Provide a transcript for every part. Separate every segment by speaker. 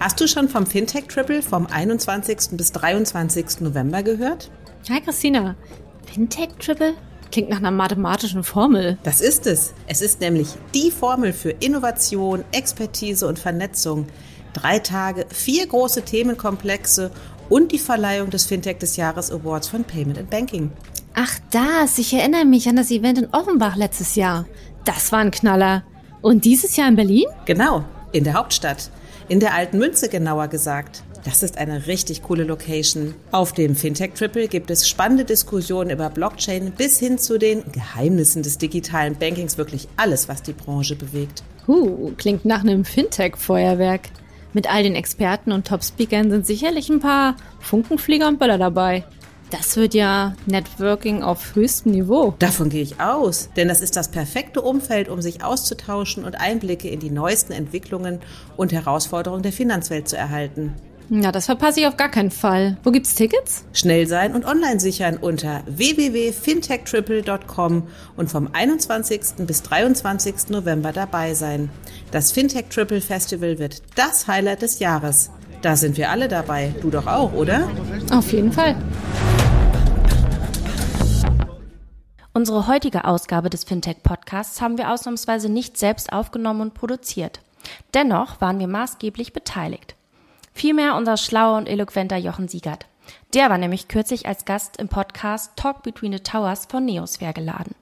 Speaker 1: Hast du schon vom Fintech Triple vom 21. bis 23. November gehört?
Speaker 2: Hi Christina, Fintech Triple? Klingt nach einer mathematischen Formel.
Speaker 1: Das ist es. Es ist nämlich die Formel für Innovation, Expertise und Vernetzung. Drei Tage, vier große Themenkomplexe und die Verleihung des Fintech des Jahres Awards von Payment and Banking.
Speaker 2: Ach das, ich erinnere mich an das Event in Offenbach letztes Jahr. Das war ein Knaller. Und dieses Jahr in Berlin?
Speaker 1: Genau, in der Hauptstadt. In der alten Münze genauer gesagt. Das ist eine richtig coole Location. Auf dem Fintech Triple gibt es spannende Diskussionen über Blockchain bis hin zu den Geheimnissen des digitalen Bankings. Wirklich alles, was die Branche bewegt.
Speaker 2: Huh, klingt nach einem Fintech-Feuerwerk. Mit all den Experten und Top-Speakern sind sicherlich ein paar Funkenflieger und Böller dabei. Das wird ja Networking auf höchstem Niveau.
Speaker 1: Davon gehe ich aus, denn das ist das perfekte Umfeld, um sich auszutauschen und Einblicke in die neuesten Entwicklungen und Herausforderungen der Finanzwelt zu erhalten.
Speaker 2: Ja, das verpasse ich auf gar keinen Fall. Wo gibt's Tickets?
Speaker 1: Schnell sein und online sichern unter www.fintechtriple.com und vom 21. bis 23. November dabei sein. Das Fintech Triple Festival wird das Highlight des Jahres. Da sind wir alle dabei. Du doch auch, oder?
Speaker 2: Auf jeden Fall.
Speaker 3: Unsere heutige Ausgabe des Fintech Podcasts haben wir ausnahmsweise nicht selbst aufgenommen und produziert. Dennoch waren wir maßgeblich beteiligt. Vielmehr unser schlauer und eloquenter Jochen Siegert. Der war nämlich kürzlich als Gast im Podcast Talk Between the Towers von Neosphere geladen.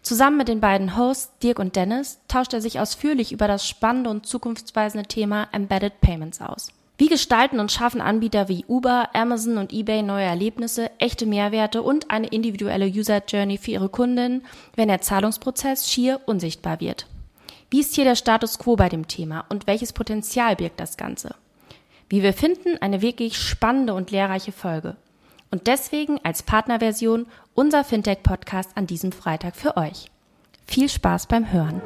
Speaker 3: Zusammen mit den beiden Hosts Dirk und Dennis tauscht er sich ausführlich über das spannende und zukunftsweisende Thema Embedded Payments aus. Wie gestalten und schaffen Anbieter wie Uber, Amazon und eBay neue Erlebnisse, echte Mehrwerte und eine individuelle User Journey für ihre Kunden, wenn der Zahlungsprozess schier unsichtbar wird? Wie ist hier der Status quo bei dem Thema und welches Potenzial birgt das Ganze? Wie wir finden, eine wirklich spannende und lehrreiche Folge. Und deswegen als Partnerversion unser Fintech-Podcast an diesem Freitag für euch. Viel Spaß beim Hören.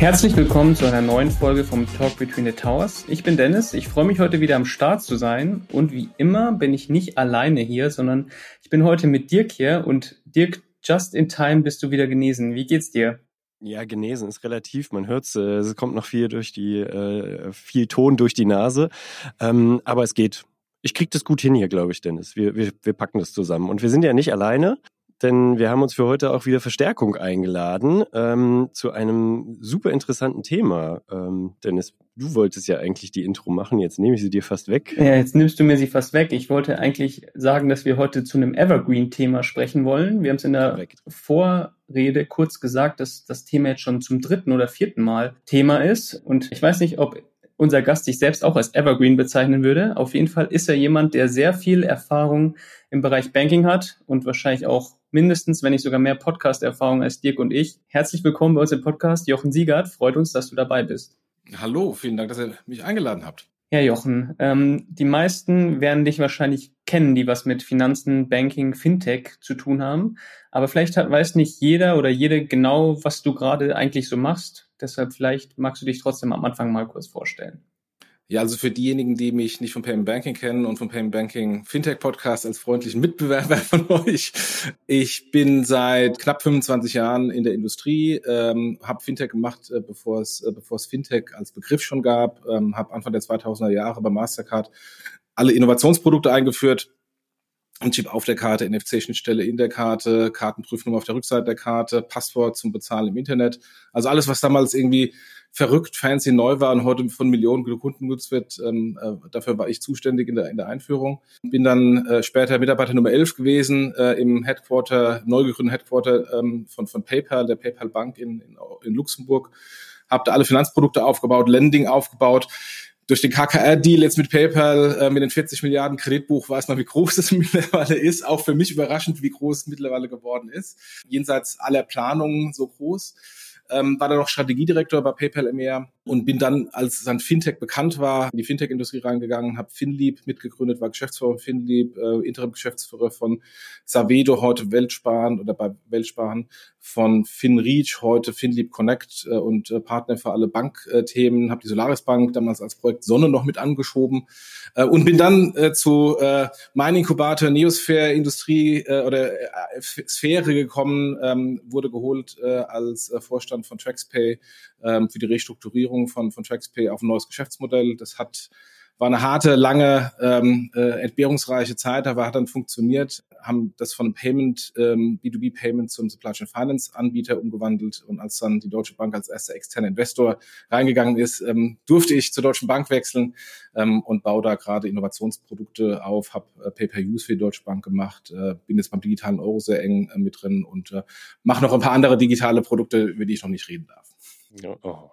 Speaker 4: Herzlich willkommen zu einer neuen Folge vom Talk Between the Towers. Ich bin Dennis. Ich freue mich heute wieder am Start zu sein. Und wie immer bin ich nicht alleine hier, sondern ich bin heute mit Dirk hier. Und Dirk, just in time bist du wieder genesen. Wie geht's dir?
Speaker 5: Ja, genesen ist relativ. Man hört's, äh, es kommt noch viel durch die, äh, viel Ton durch die Nase. Ähm, aber es geht. Ich krieg das gut hin hier, glaube ich, Dennis. Wir, wir, wir packen das zusammen. Und wir sind ja nicht alleine denn wir haben uns für heute auch wieder Verstärkung eingeladen ähm, zu einem super interessanten Thema. Ähm, Dennis, du wolltest ja eigentlich die Intro machen, jetzt nehme ich sie dir fast weg.
Speaker 4: Ja, jetzt nimmst du mir sie fast weg. Ich wollte eigentlich sagen, dass wir heute zu einem Evergreen-Thema sprechen wollen. Wir haben es in der Perfekt. Vorrede kurz gesagt, dass das Thema jetzt schon zum dritten oder vierten Mal Thema ist. Und ich weiß nicht, ob unser Gast sich selbst auch als Evergreen bezeichnen würde. Auf jeden Fall ist er jemand, der sehr viel Erfahrung im Bereich Banking hat und wahrscheinlich auch mindestens, wenn nicht sogar mehr Podcast-Erfahrung als Dirk und ich. Herzlich willkommen bei uns im Podcast. Jochen Siegert, freut uns, dass du dabei bist.
Speaker 6: Hallo, vielen Dank, dass ihr mich eingeladen habt.
Speaker 4: Ja, Jochen, ähm, die meisten werden dich wahrscheinlich kennen, die was mit Finanzen, Banking, Fintech zu tun haben. Aber vielleicht hat, weiß nicht jeder oder jede genau, was du gerade eigentlich so machst. Deshalb vielleicht magst du dich trotzdem am Anfang mal kurz vorstellen.
Speaker 6: Ja, also für diejenigen, die mich nicht vom Payment Banking kennen und vom Payment Banking Fintech Podcast als freundlichen Mitbewerber von euch. Ich bin seit knapp 25 Jahren in der Industrie, ähm, habe Fintech gemacht, äh, bevor es äh, bevor es Fintech als Begriff schon gab, ähm, habe Anfang der 2000er Jahre bei Mastercard alle Innovationsprodukte eingeführt, ein Chip auf der Karte, NFC-Schnittstelle in der Karte, Kartenprüfnummer auf der Rückseite der Karte, Passwort zum Bezahlen im Internet. Also alles, was damals irgendwie verrückt, fancy, neu war und heute von Millionen Kunden genutzt wird. Ähm, äh, dafür war ich zuständig in der, in der Einführung. Bin dann äh, später Mitarbeiter Nummer 11 gewesen äh, im Headquarter, neu gegründeten Headquarter ähm, von, von PayPal, der PayPal Bank in, in, in Luxemburg. Habe da alle Finanzprodukte aufgebaut, Lending aufgebaut durch den KKR-Deal jetzt mit PayPal äh, mit den 40 Milliarden Kreditbuch weiß man, wie groß das mittlerweile ist. Auch für mich überraschend, wie groß es mittlerweile geworden ist. Jenseits aller Planungen so groß. Ähm, war dann noch Strategiedirektor bei PayPal EMEA und bin dann, als dann Fintech bekannt war, in die Fintech-Industrie reingegangen, habe Finlieb mitgegründet, war Geschäftsführer von Finlieb, äh, Interim-Geschäftsführer von Savedo, heute Weltsparen oder bei Weltsparen, von FinReach, heute Finlieb Connect äh, und äh, Partner für alle Bankthemen, habe die Solaris Bank damals als Projekt Sonne noch mit angeschoben äh, und bin dann äh, zu äh, mein Inkubator Neosphere Industrie äh, oder äh, Sphäre gekommen, ähm, wurde geholt äh, als äh, Vorstand von TraxPay ähm, für die Restrukturierung von, von TraxPay auf ein neues Geschäftsmodell. Das hat war eine harte, lange, ähm, äh, entbehrungsreiche Zeit, aber hat dann funktioniert, haben das von Payment, ähm, B2B Payment zum Supply Chain Finance Anbieter umgewandelt und als dann die Deutsche Bank als erster externer Investor reingegangen ist, ähm, durfte ich zur Deutschen Bank wechseln ähm, und baue da gerade Innovationsprodukte auf, habe äh, Pay-Per-Use für die Deutsche Bank gemacht, äh, bin jetzt beim digitalen Euro sehr eng äh, mit drin und äh, mache noch ein paar andere digitale Produkte, über die ich noch nicht reden darf.
Speaker 5: Ja, oh.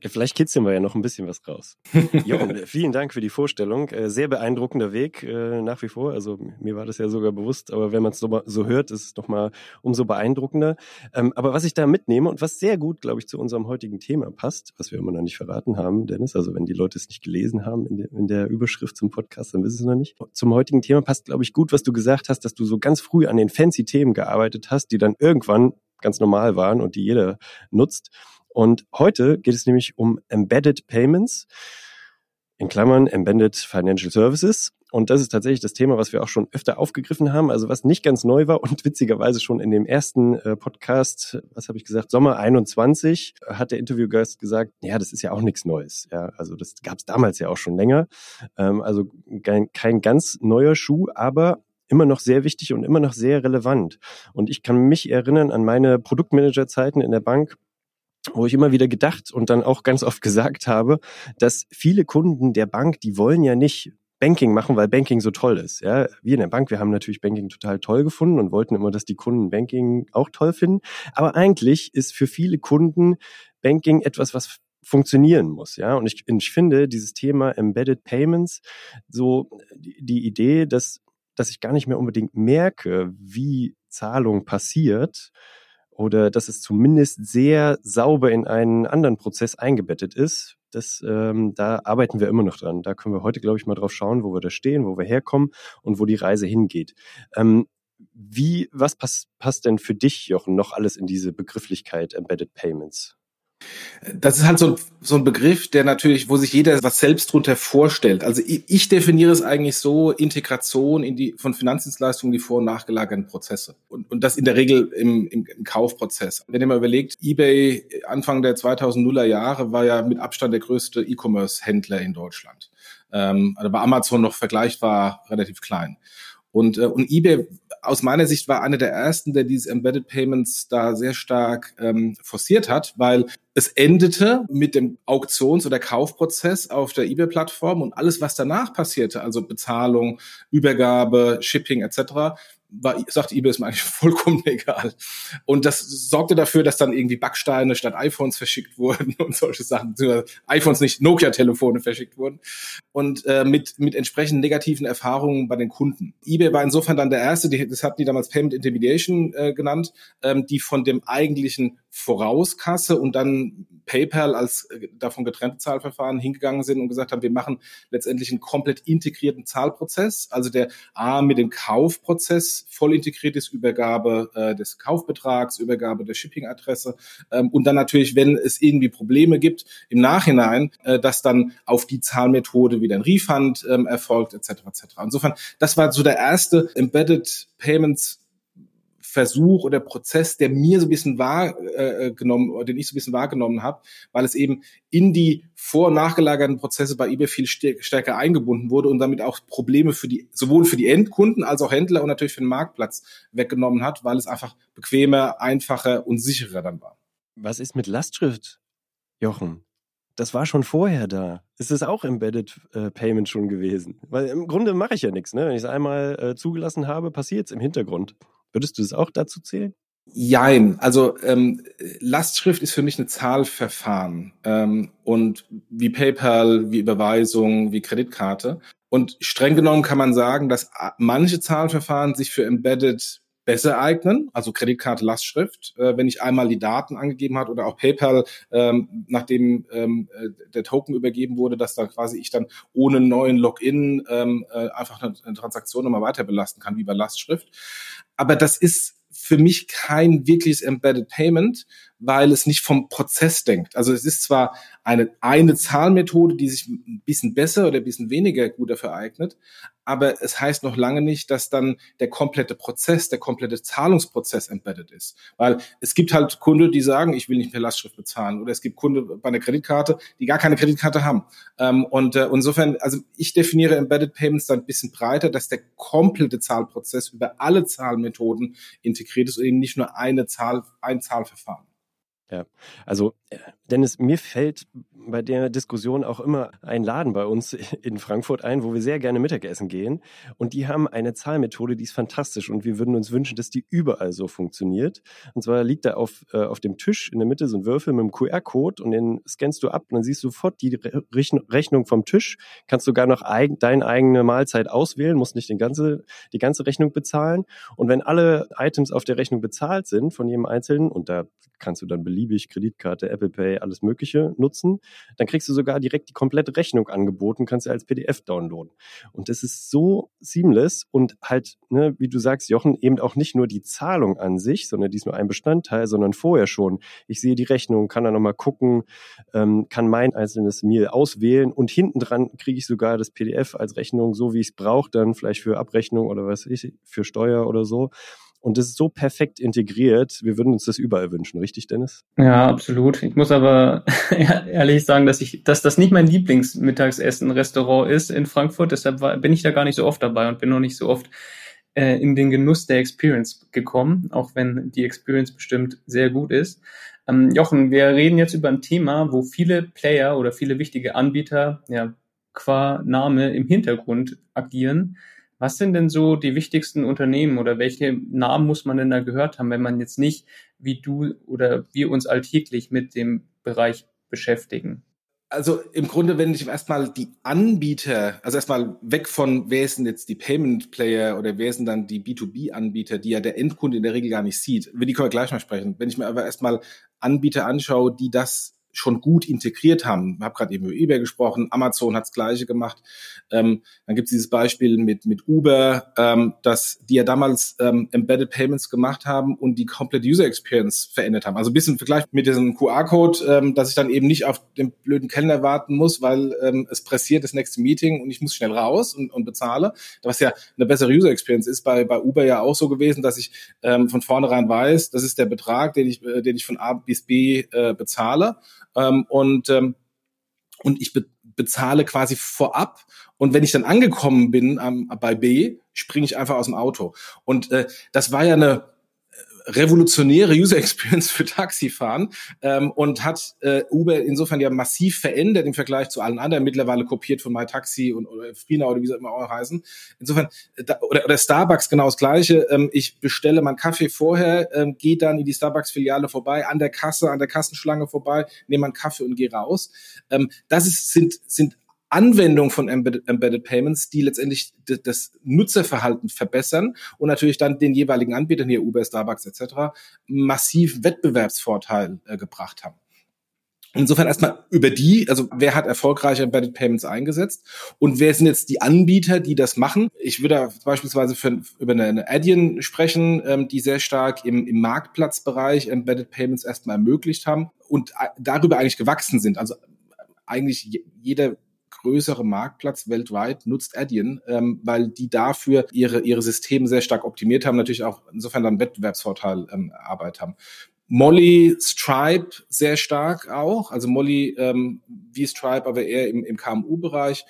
Speaker 5: Äh, vielleicht kitzeln wir ja noch ein bisschen was raus. Jochen, äh, vielen Dank für die Vorstellung. Äh, sehr beeindruckender Weg nach wie vor. Also mir war das ja sogar bewusst, aber wenn man es so, so, hört, ist es nochmal umso beeindruckender. Ähm, aber was ich da mitnehme und was sehr gut, glaube ich, zu unserem heutigen Thema passt, was wir immer noch nicht verraten haben, Dennis, also wenn die Leute es nicht gelesen haben in der, in der Überschrift zum Podcast, dann wissen sie es noch nicht. Zum heutigen Thema passt, glaube ich, gut, was du gesagt hast, dass du so ganz früh an den fancy Themen gearbeitet hast, die dann irgendwann ganz normal waren und die jeder nutzt. Und heute geht es nämlich um Embedded Payments, in Klammern Embedded Financial Services. Und das ist tatsächlich das Thema, was wir auch schon öfter aufgegriffen haben, also was nicht ganz neu war und witzigerweise schon in dem ersten äh, Podcast, was habe ich gesagt, Sommer 21, hat der Interviewgast gesagt, ja, das ist ja auch nichts Neues. Ja, also das gab es damals ja auch schon länger. Ähm, also kein, kein ganz neuer Schuh, aber immer noch sehr wichtig und immer noch sehr relevant. Und ich kann mich erinnern an meine Produktmanagerzeiten in der Bank, wo ich immer wieder gedacht und dann auch ganz oft gesagt habe, dass viele Kunden der Bank, die wollen ja nicht Banking machen, weil Banking so toll ist. Ja, wir in der Bank, wir haben natürlich Banking total toll gefunden und wollten immer, dass die Kunden Banking auch toll finden. Aber eigentlich ist für viele Kunden Banking etwas, was funktionieren muss, ja. Und ich, ich finde dieses Thema Embedded Payments so die, Idee, dass dass ich gar nicht mehr unbedingt merke, wie Zahlung passiert, oder dass es zumindest sehr sauber in einen anderen Prozess eingebettet ist. Das, ähm, da arbeiten wir immer noch dran. Da können wir heute, glaube ich, mal drauf schauen, wo wir da stehen, wo wir herkommen und wo die Reise hingeht. Ähm, wie, was pass, passt denn für dich, Jochen, noch alles in diese Begrifflichkeit Embedded Payments?
Speaker 6: Das ist halt so ein, so ein Begriff, der natürlich, wo sich jeder was selbst drunter vorstellt. Also ich, ich definiere es eigentlich so, Integration in die, von Finanzdienstleistungen, die vor- und nachgelagerten Prozesse. Und, und das in der Regel im, im, im Kaufprozess. Wenn ihr mal überlegt, eBay Anfang der 2000er Jahre war ja mit Abstand der größte E-Commerce-Händler in Deutschland. Ähm, bei Amazon noch vergleichbar relativ klein. Und, äh, und eBay aus meiner Sicht war einer der ersten, der diese Embedded Payments da sehr stark ähm, forciert hat, weil es endete mit dem Auktions- oder Kaufprozess auf der eBay-Plattform und alles, was danach passierte, also Bezahlung, Übergabe, Shipping etc., war, sagt eBay ist mir eigentlich vollkommen egal. Und das sorgte dafür, dass dann irgendwie Backsteine statt iPhones verschickt wurden und solche Sachen. iPhones nicht, Nokia-Telefone verschickt wurden. Und äh, mit, mit entsprechend negativen Erfahrungen bei den Kunden. eBay war insofern dann der erste, die, das hatten die damals Payment Intermediation äh, genannt, ähm, die von dem eigentlichen Vorauskasse und dann PayPal als äh, davon getrennte Zahlverfahren hingegangen sind und gesagt haben, wir machen letztendlich einen komplett integrierten Zahlprozess, also der A mit dem Kaufprozess voll integriert ist, Übergabe äh, des Kaufbetrags, Übergabe der Shippingadresse ähm, und dann natürlich, wenn es irgendwie Probleme gibt im Nachhinein, äh, dass dann auf die Zahlmethode wieder ein Refund ähm, erfolgt etc. etc. Insofern, das war so der erste Embedded Payments Versuch oder Prozess, der mir so ein bisschen wahrgenommen, äh, den ich so ein bisschen wahrgenommen habe, weil es eben in die vor- und nachgelagerten Prozesse bei eBay viel stärker eingebunden wurde und damit auch Probleme für die, sowohl für die Endkunden als auch Händler und natürlich für den Marktplatz weggenommen hat, weil es einfach bequemer, einfacher und sicherer dann war.
Speaker 5: Was ist mit Lastschrift, Jochen? Das war schon vorher da. Es ist auch Embedded äh, Payment schon gewesen. Weil im Grunde mache ich ja nichts. Ne? Wenn ich es einmal äh, zugelassen habe, passiert es im Hintergrund. Würdest du es auch dazu zählen?
Speaker 6: Jein. Also ähm, Lastschrift ist für mich ein Zahlverfahren ähm, und wie PayPal, wie Überweisung, wie Kreditkarte. Und streng genommen kann man sagen, dass manche Zahlverfahren sich für Embedded besser eignen, also Kreditkarte, Lastschrift, äh, wenn ich einmal die Daten angegeben hat oder auch PayPal, ähm, nachdem ähm, äh, der Token übergeben wurde, dass da quasi ich dann ohne neuen Login ähm, äh, einfach eine, eine Transaktion nochmal weiter belasten kann, wie bei Lastschrift. Aber das ist für mich kein wirkliches Embedded Payment, weil es nicht vom Prozess denkt. Also es ist zwar eine, eine Zahlmethode, die sich ein bisschen besser oder ein bisschen weniger gut dafür eignet, aber es heißt noch lange nicht, dass dann der komplette Prozess, der komplette Zahlungsprozess embedded ist. Weil es gibt halt Kunde, die sagen, ich will nicht per Lastschrift bezahlen. Oder es gibt Kunde bei einer Kreditkarte, die gar keine Kreditkarte haben. Ähm, und äh, insofern, also ich definiere Embedded Payments dann ein bisschen breiter, dass der komplette Zahlprozess über alle Zahlmethoden integriert ist und eben nicht nur eine Zahl, ein Zahlverfahren.
Speaker 5: Ja, also äh, Dennis, mir fällt bei der Diskussion auch immer ein Laden bei uns in Frankfurt ein, wo wir sehr gerne Mittagessen gehen. Und die haben eine Zahlmethode, die ist fantastisch. Und wir würden uns wünschen, dass die überall so funktioniert. Und zwar liegt da auf, äh, auf dem Tisch in der Mitte so ein Würfel mit einem QR-Code und den scannst du ab und dann siehst du sofort die Rechnung vom Tisch. Kannst sogar noch eig deine eigene Mahlzeit auswählen, musst nicht den ganze, die ganze Rechnung bezahlen. Und wenn alle Items auf der Rechnung bezahlt sind von jedem Einzelnen, und da kannst du dann beliebig Kreditkarte, Apple Pay, alles Mögliche nutzen, dann kriegst du sogar direkt die komplette Rechnung angeboten, kannst du als PDF downloaden. Und das ist so seamless und halt, ne, wie du sagst, Jochen, eben auch nicht nur die Zahlung an sich, sondern die ist nur ein Bestandteil, sondern vorher schon. Ich sehe die Rechnung, kann da nochmal gucken, ähm, kann mein einzelnes Meal auswählen und hinten dran kriege ich sogar das PDF als Rechnung, so wie ich es brauche, dann vielleicht für Abrechnung oder was ich, für Steuer oder so. Und das ist so perfekt integriert. Wir würden uns das überall wünschen, richtig, Dennis?
Speaker 4: Ja, absolut. Ich muss aber ehrlich sagen, dass ich, dass das nicht mein Lieblingsmittagsessen-Restaurant ist in Frankfurt. Deshalb war, bin ich da gar nicht so oft dabei und bin noch nicht so oft äh, in den Genuss der Experience gekommen, auch wenn die Experience bestimmt sehr gut ist. Ähm, Jochen, wir reden jetzt über ein Thema, wo viele Player oder viele wichtige Anbieter ja qua Name im Hintergrund agieren. Was sind denn so die wichtigsten Unternehmen oder welche Namen muss man denn da gehört haben, wenn man jetzt nicht wie du oder wir uns alltäglich mit dem Bereich beschäftigen?
Speaker 6: Also im Grunde, wenn ich erstmal die Anbieter, also erstmal weg von, wer sind jetzt die Payment Player oder wer sind dann die B2B-Anbieter, die ja der Endkunde in der Regel gar nicht sieht, über die können wir gleich mal sprechen. Wenn ich mir aber erstmal Anbieter anschaue, die das schon gut integriert haben. Ich habe gerade eben über eBay gesprochen, Amazon hat das gleiche gemacht. Ähm, dann gibt es dieses Beispiel mit, mit Uber, ähm, dass die ja damals ähm, Embedded Payments gemacht haben und die komplette User Experience verändert haben. Also ein bisschen im Vergleich mit diesem QR-Code, ähm, dass ich dann eben nicht auf den blöden Kellner warten muss, weil ähm, es pressiert das nächste Meeting und ich muss schnell raus und, und bezahle. Was ja eine bessere User Experience ist, bei, bei Uber ja auch so gewesen, dass ich ähm, von vornherein weiß, das ist der Betrag, den ich, äh, den ich von A bis B äh, bezahle ähm, und, ähm, und ich be bezahle quasi vorab und wenn ich dann angekommen bin ähm, bei B, springe ich einfach aus dem Auto. Und äh, das war ja eine revolutionäre User Experience für Taxifahren ähm, und hat äh, Uber insofern ja massiv verändert im Vergleich zu allen anderen, mittlerweile kopiert von MyTaxi und oder Frina oder wie sie immer auch heißen. Insofern, äh, da, oder, oder Starbucks genau das gleiche. Ähm, ich bestelle meinen Kaffee vorher, ähm, gehe dann in die Starbucks-Filiale vorbei, an der Kasse, an der Kassenschlange vorbei, nehme meinen Kaffee und gehe raus. Ähm, das ist, sind, sind Anwendung von Embedded, Payments, die letztendlich das Nutzerverhalten verbessern und natürlich dann den jeweiligen Anbietern, hier Uber, Starbucks etc., massiv Wettbewerbsvorteil äh, gebracht haben. Insofern erstmal über die, also wer hat erfolgreiche Embedded Payments eingesetzt und wer sind jetzt die Anbieter, die das machen? Ich würde beispielsweise für, über eine, Adyen sprechen, ähm, die sehr stark im, im Marktplatzbereich Embedded Payments erstmal ermöglicht haben und äh, darüber eigentlich gewachsen sind. Also eigentlich jeder größere Marktplatz weltweit nutzt Adyen, ähm, weil die dafür ihre, ihre Systeme sehr stark optimiert haben, natürlich auch insofern dann Wettbewerbsvorteil ähm, Arbeit haben. Molly Stripe sehr stark auch, also Molly ähm, wie Stripe, aber eher im, im KMU-Bereich.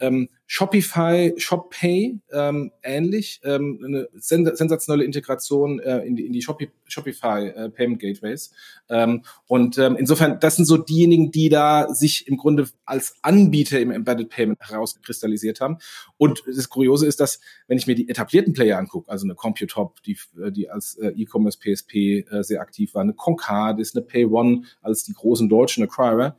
Speaker 6: Ähm, Shopify, ShopPay ähm, ähnlich, ähm, eine sensationelle Integration äh, in die, in die Shopi Shopify äh, Payment Gateways. Ähm, und ähm, insofern, das sind so diejenigen, die da sich im Grunde als Anbieter im Embedded Payment herauskristallisiert haben. Und das Kuriose ist, dass wenn ich mir die etablierten Player angucke, also eine CompuTop, die, äh, die als äh, E-Commerce PSP äh, sehr aktiv war, eine Concardis, eine PayOne als die großen deutschen Acquirer,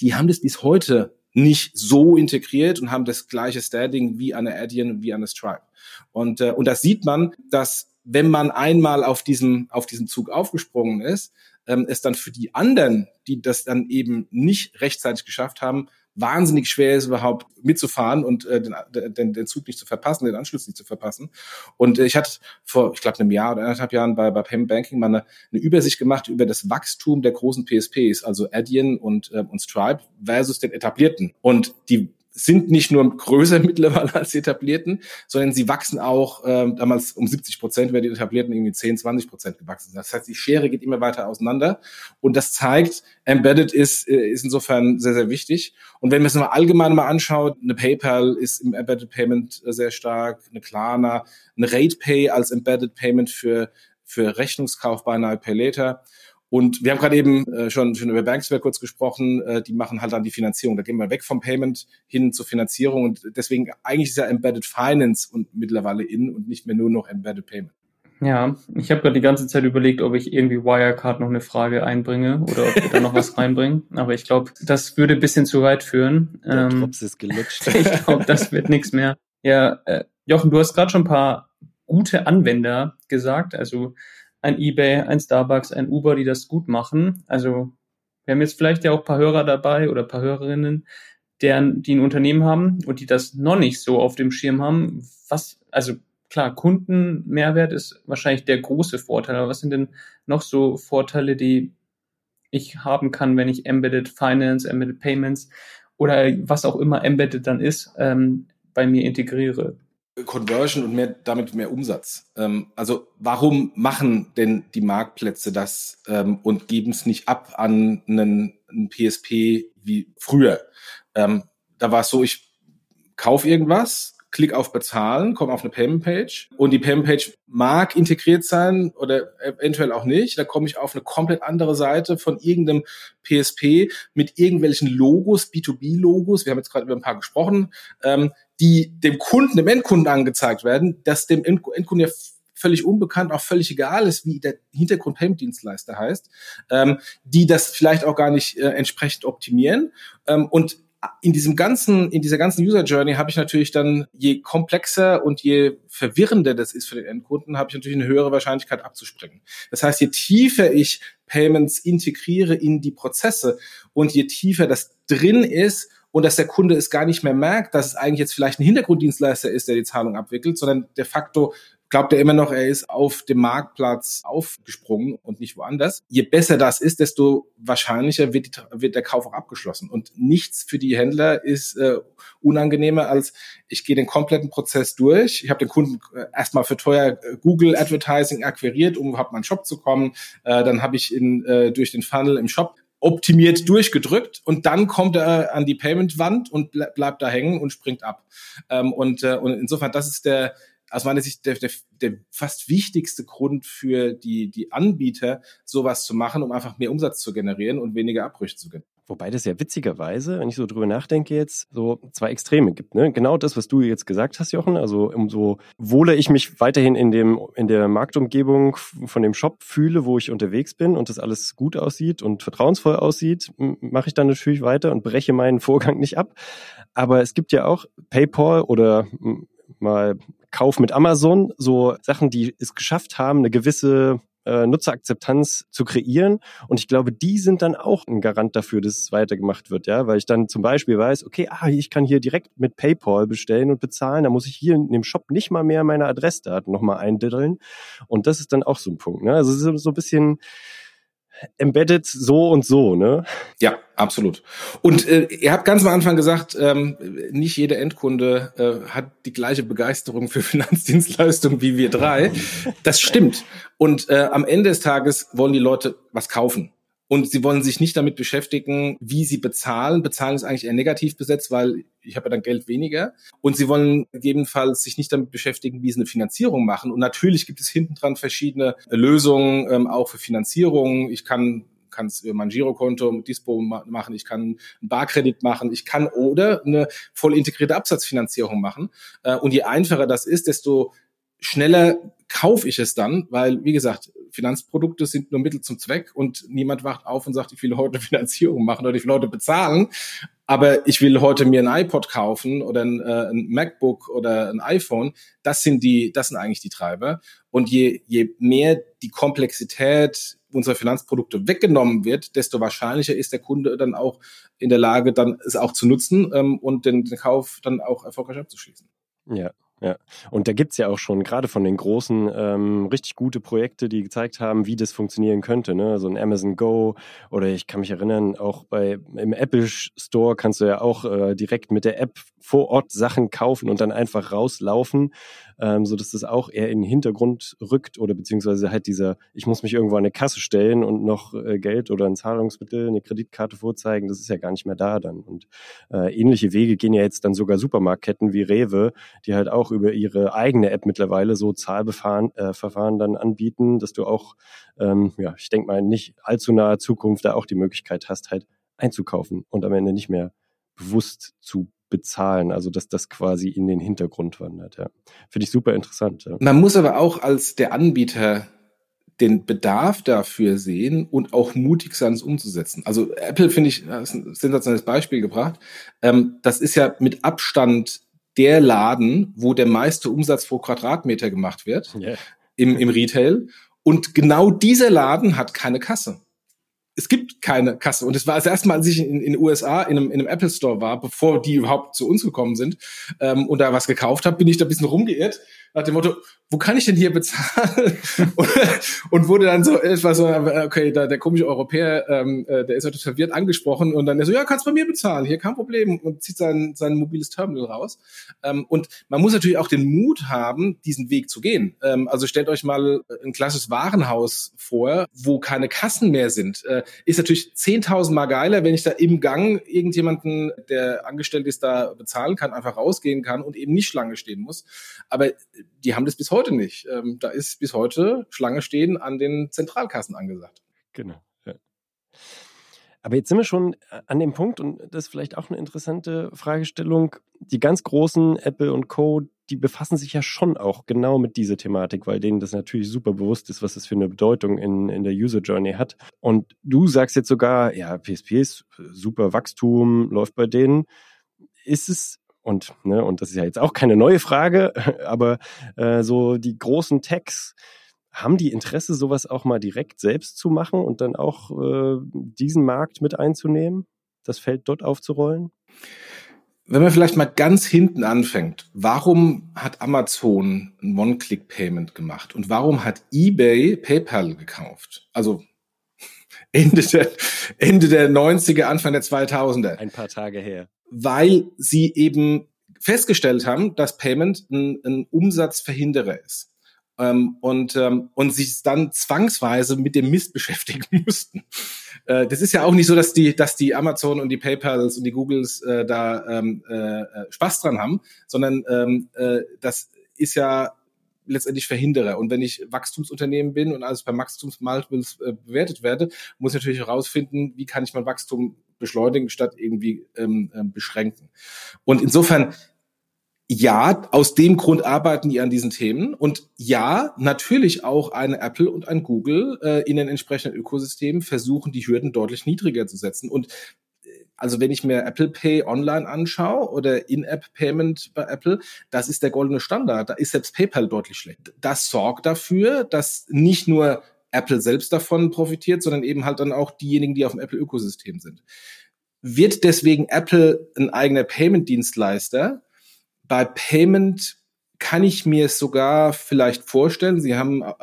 Speaker 6: die haben das bis heute nicht so integriert und haben das gleiche Standing wie eine Adyen, wie eine Stripe. Und, äh, und das sieht man, dass wenn man einmal auf diesem, auf diesem Zug aufgesprungen ist, ähm, es dann für die anderen, die das dann eben nicht rechtzeitig geschafft haben, wahnsinnig schwer ist, überhaupt mitzufahren und äh, den, den, den Zug nicht zu verpassen, den Anschluss nicht zu verpassen. Und äh, ich hatte vor, ich glaube, einem Jahr oder anderthalb Jahren bei, bei Payment Banking mal eine, eine Übersicht gemacht über das Wachstum der großen PSPs, also Adyen und, äh, und Stripe versus den etablierten. Und die sind nicht nur größer mittlerweile als die etablierten, sondern sie wachsen auch ähm, damals um 70 Prozent, während die etablierten irgendwie 10, 20 Prozent gewachsen sind. Das heißt, die Schere geht immer weiter auseinander und das zeigt, Embedded ist, äh, ist insofern sehr, sehr wichtig. Und wenn man es mal allgemein mal anschaut, eine PayPal ist im Embedded Payment äh, sehr stark, eine Klarna, eine RatePay als Embedded Payment für, für Rechnungskauf bei einer Pay Later. Und wir haben gerade eben äh, schon, schon über Banksware kurz gesprochen, äh, die machen halt dann die Finanzierung. Da gehen wir weg vom Payment hin zur Finanzierung und deswegen eigentlich ist ja Embedded Finance und mittlerweile in und nicht mehr nur noch Embedded Payment.
Speaker 4: Ja, ich habe gerade die ganze Zeit überlegt, ob ich irgendwie Wirecard noch eine Frage einbringe oder ob wir da noch was reinbringen. Aber ich glaube, das würde ein bisschen zu weit führen.
Speaker 5: Der ähm, Drops ist gelutscht.
Speaker 4: ich glaube, das wird nichts mehr. Ja, äh, Jochen, du hast gerade schon ein paar gute Anwender gesagt. Also ein eBay, ein Starbucks, ein Uber, die das gut machen. Also wir haben jetzt vielleicht ja auch paar Hörer dabei oder paar Hörerinnen, deren, die ein Unternehmen haben und die das noch nicht so auf dem Schirm haben. Was, also klar, Kundenmehrwert ist wahrscheinlich der große Vorteil, aber was sind denn noch so Vorteile, die ich haben kann, wenn ich Embedded Finance, Embedded Payments oder was auch immer Embedded dann ist, ähm, bei mir integriere?
Speaker 6: Conversion und mehr, damit mehr Umsatz. Ähm, also warum machen denn die Marktplätze das ähm, und geben es nicht ab an einen, einen PSP wie früher? Ähm, da war es so, ich kauf irgendwas, klick auf Bezahlen, komme auf eine Payment Page und die Payment Page mag integriert sein oder eventuell auch nicht. Da komme ich auf eine komplett andere Seite von irgendeinem PSP mit irgendwelchen Logos, B2B-Logos. Wir haben jetzt gerade über ein paar gesprochen, ähm, die dem Kunden, dem Endkunden angezeigt werden, dass dem Endkunden ja völlig unbekannt, auch völlig egal ist, wie der Hintergrund-Payment-Dienstleister heißt, ähm, die das vielleicht auch gar nicht äh, entsprechend optimieren. Ähm, und in diesem ganzen, in dieser ganzen User Journey habe ich natürlich dann, je komplexer und je verwirrender das ist für den Endkunden, habe ich natürlich eine höhere Wahrscheinlichkeit abzuspringen. Das heißt, je tiefer ich Payments integriere in die Prozesse und je tiefer das drin ist und dass der Kunde es gar nicht mehr merkt, dass es eigentlich jetzt vielleicht ein Hintergrunddienstleister ist, der die Zahlung abwickelt, sondern de facto glaubt er immer noch, er ist auf dem Marktplatz aufgesprungen und nicht woanders. Je besser das ist, desto wahrscheinlicher wird, die, wird der Kauf auch abgeschlossen. Und nichts für die Händler ist äh, unangenehmer als ich gehe den kompletten Prozess durch. Ich habe den Kunden äh, erstmal für teuer äh, Google Advertising akquiriert, um überhaupt in meinen Shop zu kommen. Äh, dann habe ich ihn äh, durch den Funnel im Shop optimiert durchgedrückt und dann kommt er an die Payment-Wand und bleibt da hängen und springt ab. Ähm, und, äh, und insofern, das ist der, aus meiner Sicht der, der, der fast wichtigste Grund für die, die Anbieter, sowas zu machen, um einfach mehr Umsatz zu generieren und weniger Abbrüche zu generieren.
Speaker 5: Wobei das ja witzigerweise, wenn ich so drüber nachdenke jetzt, so zwei Extreme gibt. Ne? Genau das, was du jetzt gesagt hast, Jochen. Also umso wohler ich mich weiterhin in dem in der Marktumgebung von dem Shop fühle, wo ich unterwegs bin und das alles gut aussieht und vertrauensvoll aussieht, mache ich dann natürlich weiter und breche meinen Vorgang nicht ab. Aber es gibt ja auch PayPal oder mal Kauf mit Amazon, so Sachen, die es geschafft haben, eine gewisse äh, Nutzerakzeptanz zu kreieren. Und ich glaube, die sind dann auch ein Garant dafür, dass es weitergemacht wird, ja, weil ich dann zum Beispiel weiß, okay, ah, ich kann hier direkt mit PayPal bestellen und bezahlen, da muss ich hier in dem Shop nicht mal mehr meine Adressdaten nochmal eindiddeln. Und das ist dann auch so ein Punkt. Ne? Also so ein bisschen embedded so und so, ne?
Speaker 6: Ja, absolut. Und äh, ihr habt ganz am Anfang gesagt, ähm, nicht jeder Endkunde äh, hat die gleiche Begeisterung für Finanzdienstleistungen wie wir drei. Das stimmt. Und äh, am Ende des Tages wollen die Leute was kaufen und sie wollen sich nicht damit beschäftigen, wie sie bezahlen. Bezahlen ist eigentlich eher negativ besetzt, weil ich habe ja dann Geld weniger. Und sie wollen gegebenenfalls sich nicht damit beschäftigen, wie sie eine Finanzierung machen. Und natürlich gibt es hinten dran verschiedene Lösungen, ähm, auch für Finanzierung. Ich kann kann es über mein Girokonto mit Dispo machen, ich kann einen Barkredit machen, ich kann oder eine voll integrierte Absatzfinanzierung machen. Äh, und je einfacher das ist, desto schneller kaufe ich es dann, weil, wie gesagt, Finanzprodukte sind nur Mittel zum Zweck und niemand wacht auf und sagt, ich will heute Finanzierung machen oder ich will heute bezahlen. aber ich will heute mir ein iPod kaufen oder ein, äh, ein MacBook oder ein iPhone. Das sind die, das sind eigentlich die Treiber. Und je, je mehr die Komplexität unserer Finanzprodukte weggenommen wird, desto wahrscheinlicher ist der Kunde dann auch in der Lage, dann es auch zu nutzen ähm, und den, den Kauf dann auch erfolgreich abzuschließen.
Speaker 5: Ja, ja, und da gibt's ja auch schon gerade von den großen ähm, richtig gute Projekte, die gezeigt haben, wie das funktionieren könnte. Ne? So ein Amazon Go oder ich kann mich erinnern, auch bei im Apple Store kannst du ja auch äh, direkt mit der App vor Ort Sachen kaufen und dann einfach rauslaufen ähm, so dass das auch eher in den Hintergrund rückt oder beziehungsweise halt dieser, ich muss mich irgendwo an eine Kasse stellen und noch äh, Geld oder ein Zahlungsmittel, eine Kreditkarte vorzeigen, das ist ja gar nicht mehr da dann. Und äh, ähnliche Wege gehen ja jetzt dann sogar Supermarktketten wie Rewe, die halt auch über ihre eigene App mittlerweile so Zahlverfahren äh, dann anbieten, dass du auch, ähm, ja, ich denke mal, nicht allzu naher Zukunft da auch die Möglichkeit hast, halt einzukaufen und am Ende nicht mehr bewusst zu bezahlen, also dass das quasi in den Hintergrund wandert. Ja. Finde ich super interessant. Ja.
Speaker 6: Man muss aber auch als der Anbieter den Bedarf dafür sehen und auch mutig sein, es umzusetzen. Also Apple finde ich, das ist ein sensationelles Beispiel gebracht. Ähm, das ist ja mit Abstand der Laden, wo der meiste Umsatz pro Quadratmeter gemacht wird yeah. im, im Retail. Und genau dieser Laden hat keine Kasse es gibt keine Kasse. Und es war das erste Mal, als ich in den USA in einem, in einem Apple Store war, bevor die überhaupt zu uns gekommen sind ähm, und da was gekauft habe, bin ich da ein bisschen rumgeirrt nach dem Motto, wo kann ich denn hier bezahlen? und, und, wurde dann so etwas so, okay, da, der komische Europäer, ähm, äh, der ist halt verwirrt angesprochen und dann er so, ja, kannst bei mir bezahlen, hier kein Problem und zieht sein, sein mobiles Terminal raus. Ähm, und man muss natürlich auch den Mut haben, diesen Weg zu gehen. Ähm, also stellt euch mal ein klassisches Warenhaus vor, wo keine Kassen mehr sind. Äh, ist natürlich 10.000 Mal geiler, wenn ich da im Gang irgendjemanden, der angestellt ist, da bezahlen kann, einfach rausgehen kann und eben nicht Schlange stehen muss. Aber die haben das bis heute nicht. Ähm, da ist bis heute Schlange stehen an den Zentralkassen angesagt.
Speaker 5: Genau. Aber jetzt sind wir schon an dem Punkt, und das ist vielleicht auch eine interessante Fragestellung. Die ganz großen Apple und Co., die befassen sich ja schon auch genau mit dieser Thematik, weil denen das natürlich super bewusst ist, was das für eine Bedeutung in, in der User Journey hat. Und du sagst jetzt sogar, ja, PSP ist super Wachstum, läuft bei denen. Ist es und, ne, und das ist ja jetzt auch keine neue Frage, aber äh, so die großen Techs, haben die Interesse, sowas auch mal direkt selbst zu machen und dann auch äh, diesen Markt mit einzunehmen, das Feld dort aufzurollen?
Speaker 6: Wenn man vielleicht mal ganz hinten anfängt, warum hat Amazon ein One-Click-Payment gemacht und warum hat eBay PayPal gekauft? Also Ende der, Ende der 90er, Anfang der 2000er.
Speaker 5: Ein paar Tage her
Speaker 6: weil sie eben festgestellt haben, dass Payment ein, ein Umsatzverhinderer ist. Ähm, und, ähm, und sich dann zwangsweise mit dem Mist beschäftigen mussten. Äh, das ist ja auch nicht so, dass die, dass die Amazon und die PayPals und die Googles äh, da ähm, äh, äh Spaß dran haben, sondern ähm, äh, das ist ja letztendlich verhindere. Und wenn ich Wachstumsunternehmen bin und alles bei Wachstumsmultiples äh, bewertet werde, muss ich natürlich herausfinden, wie kann ich mein Wachstum beschleunigen statt irgendwie ähm, äh, beschränken. Und insofern ja, aus dem Grund arbeiten die an diesen Themen. Und ja, natürlich auch eine Apple und ein Google äh, in den entsprechenden Ökosystemen versuchen, die Hürden deutlich niedriger zu setzen. Und also wenn ich mir Apple Pay online anschaue oder In-App-Payment bei Apple, das ist der goldene Standard. Da ist selbst PayPal deutlich schlecht. Das sorgt dafür, dass nicht nur Apple selbst davon profitiert, sondern eben halt dann auch diejenigen, die auf dem Apple-Ökosystem sind. Wird deswegen Apple ein eigener Payment-Dienstleister? Bei Payment kann ich mir es sogar vielleicht vorstellen. Sie haben äh,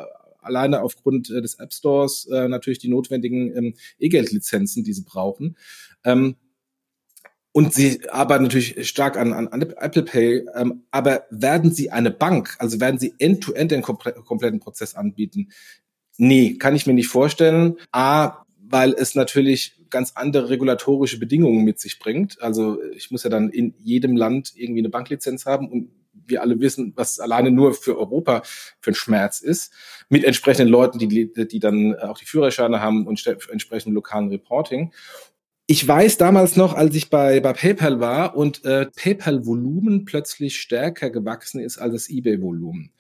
Speaker 6: alleine aufgrund äh, des App Stores äh, natürlich die notwendigen ähm, E-Geld-Lizenzen, die sie brauchen. Ähm, und sie arbeiten natürlich stark an, an, an Apple Pay, ähm, aber werden sie eine Bank, also werden sie end-to-end -end den kompletten Prozess anbieten? Nee, kann ich mir nicht vorstellen. A, weil es natürlich ganz andere regulatorische Bedingungen mit sich bringt. Also ich muss ja dann in jedem Land irgendwie eine Banklizenz haben und wir alle wissen, was alleine nur für Europa für ein Schmerz ist, mit entsprechenden Leuten, die, die dann auch die Führerscheine haben und entsprechend lokalen Reporting ich weiß damals noch, als ich bei, bei PayPal war und äh, PayPal-Volumen plötzlich stärker gewachsen ist als das eBay-Volumen.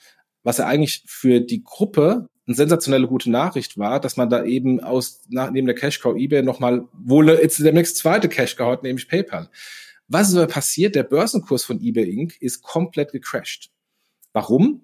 Speaker 6: Was ja eigentlich für die Gruppe eine sensationelle gute Nachricht war, dass man da eben aus nach, neben der Cash Cow eBay nochmal wohl jetzt der nächste zweite Cash Cow hat, nämlich PayPal. Was ist aber passiert? Der Börsenkurs von eBay Inc. ist komplett gecrashed. Warum?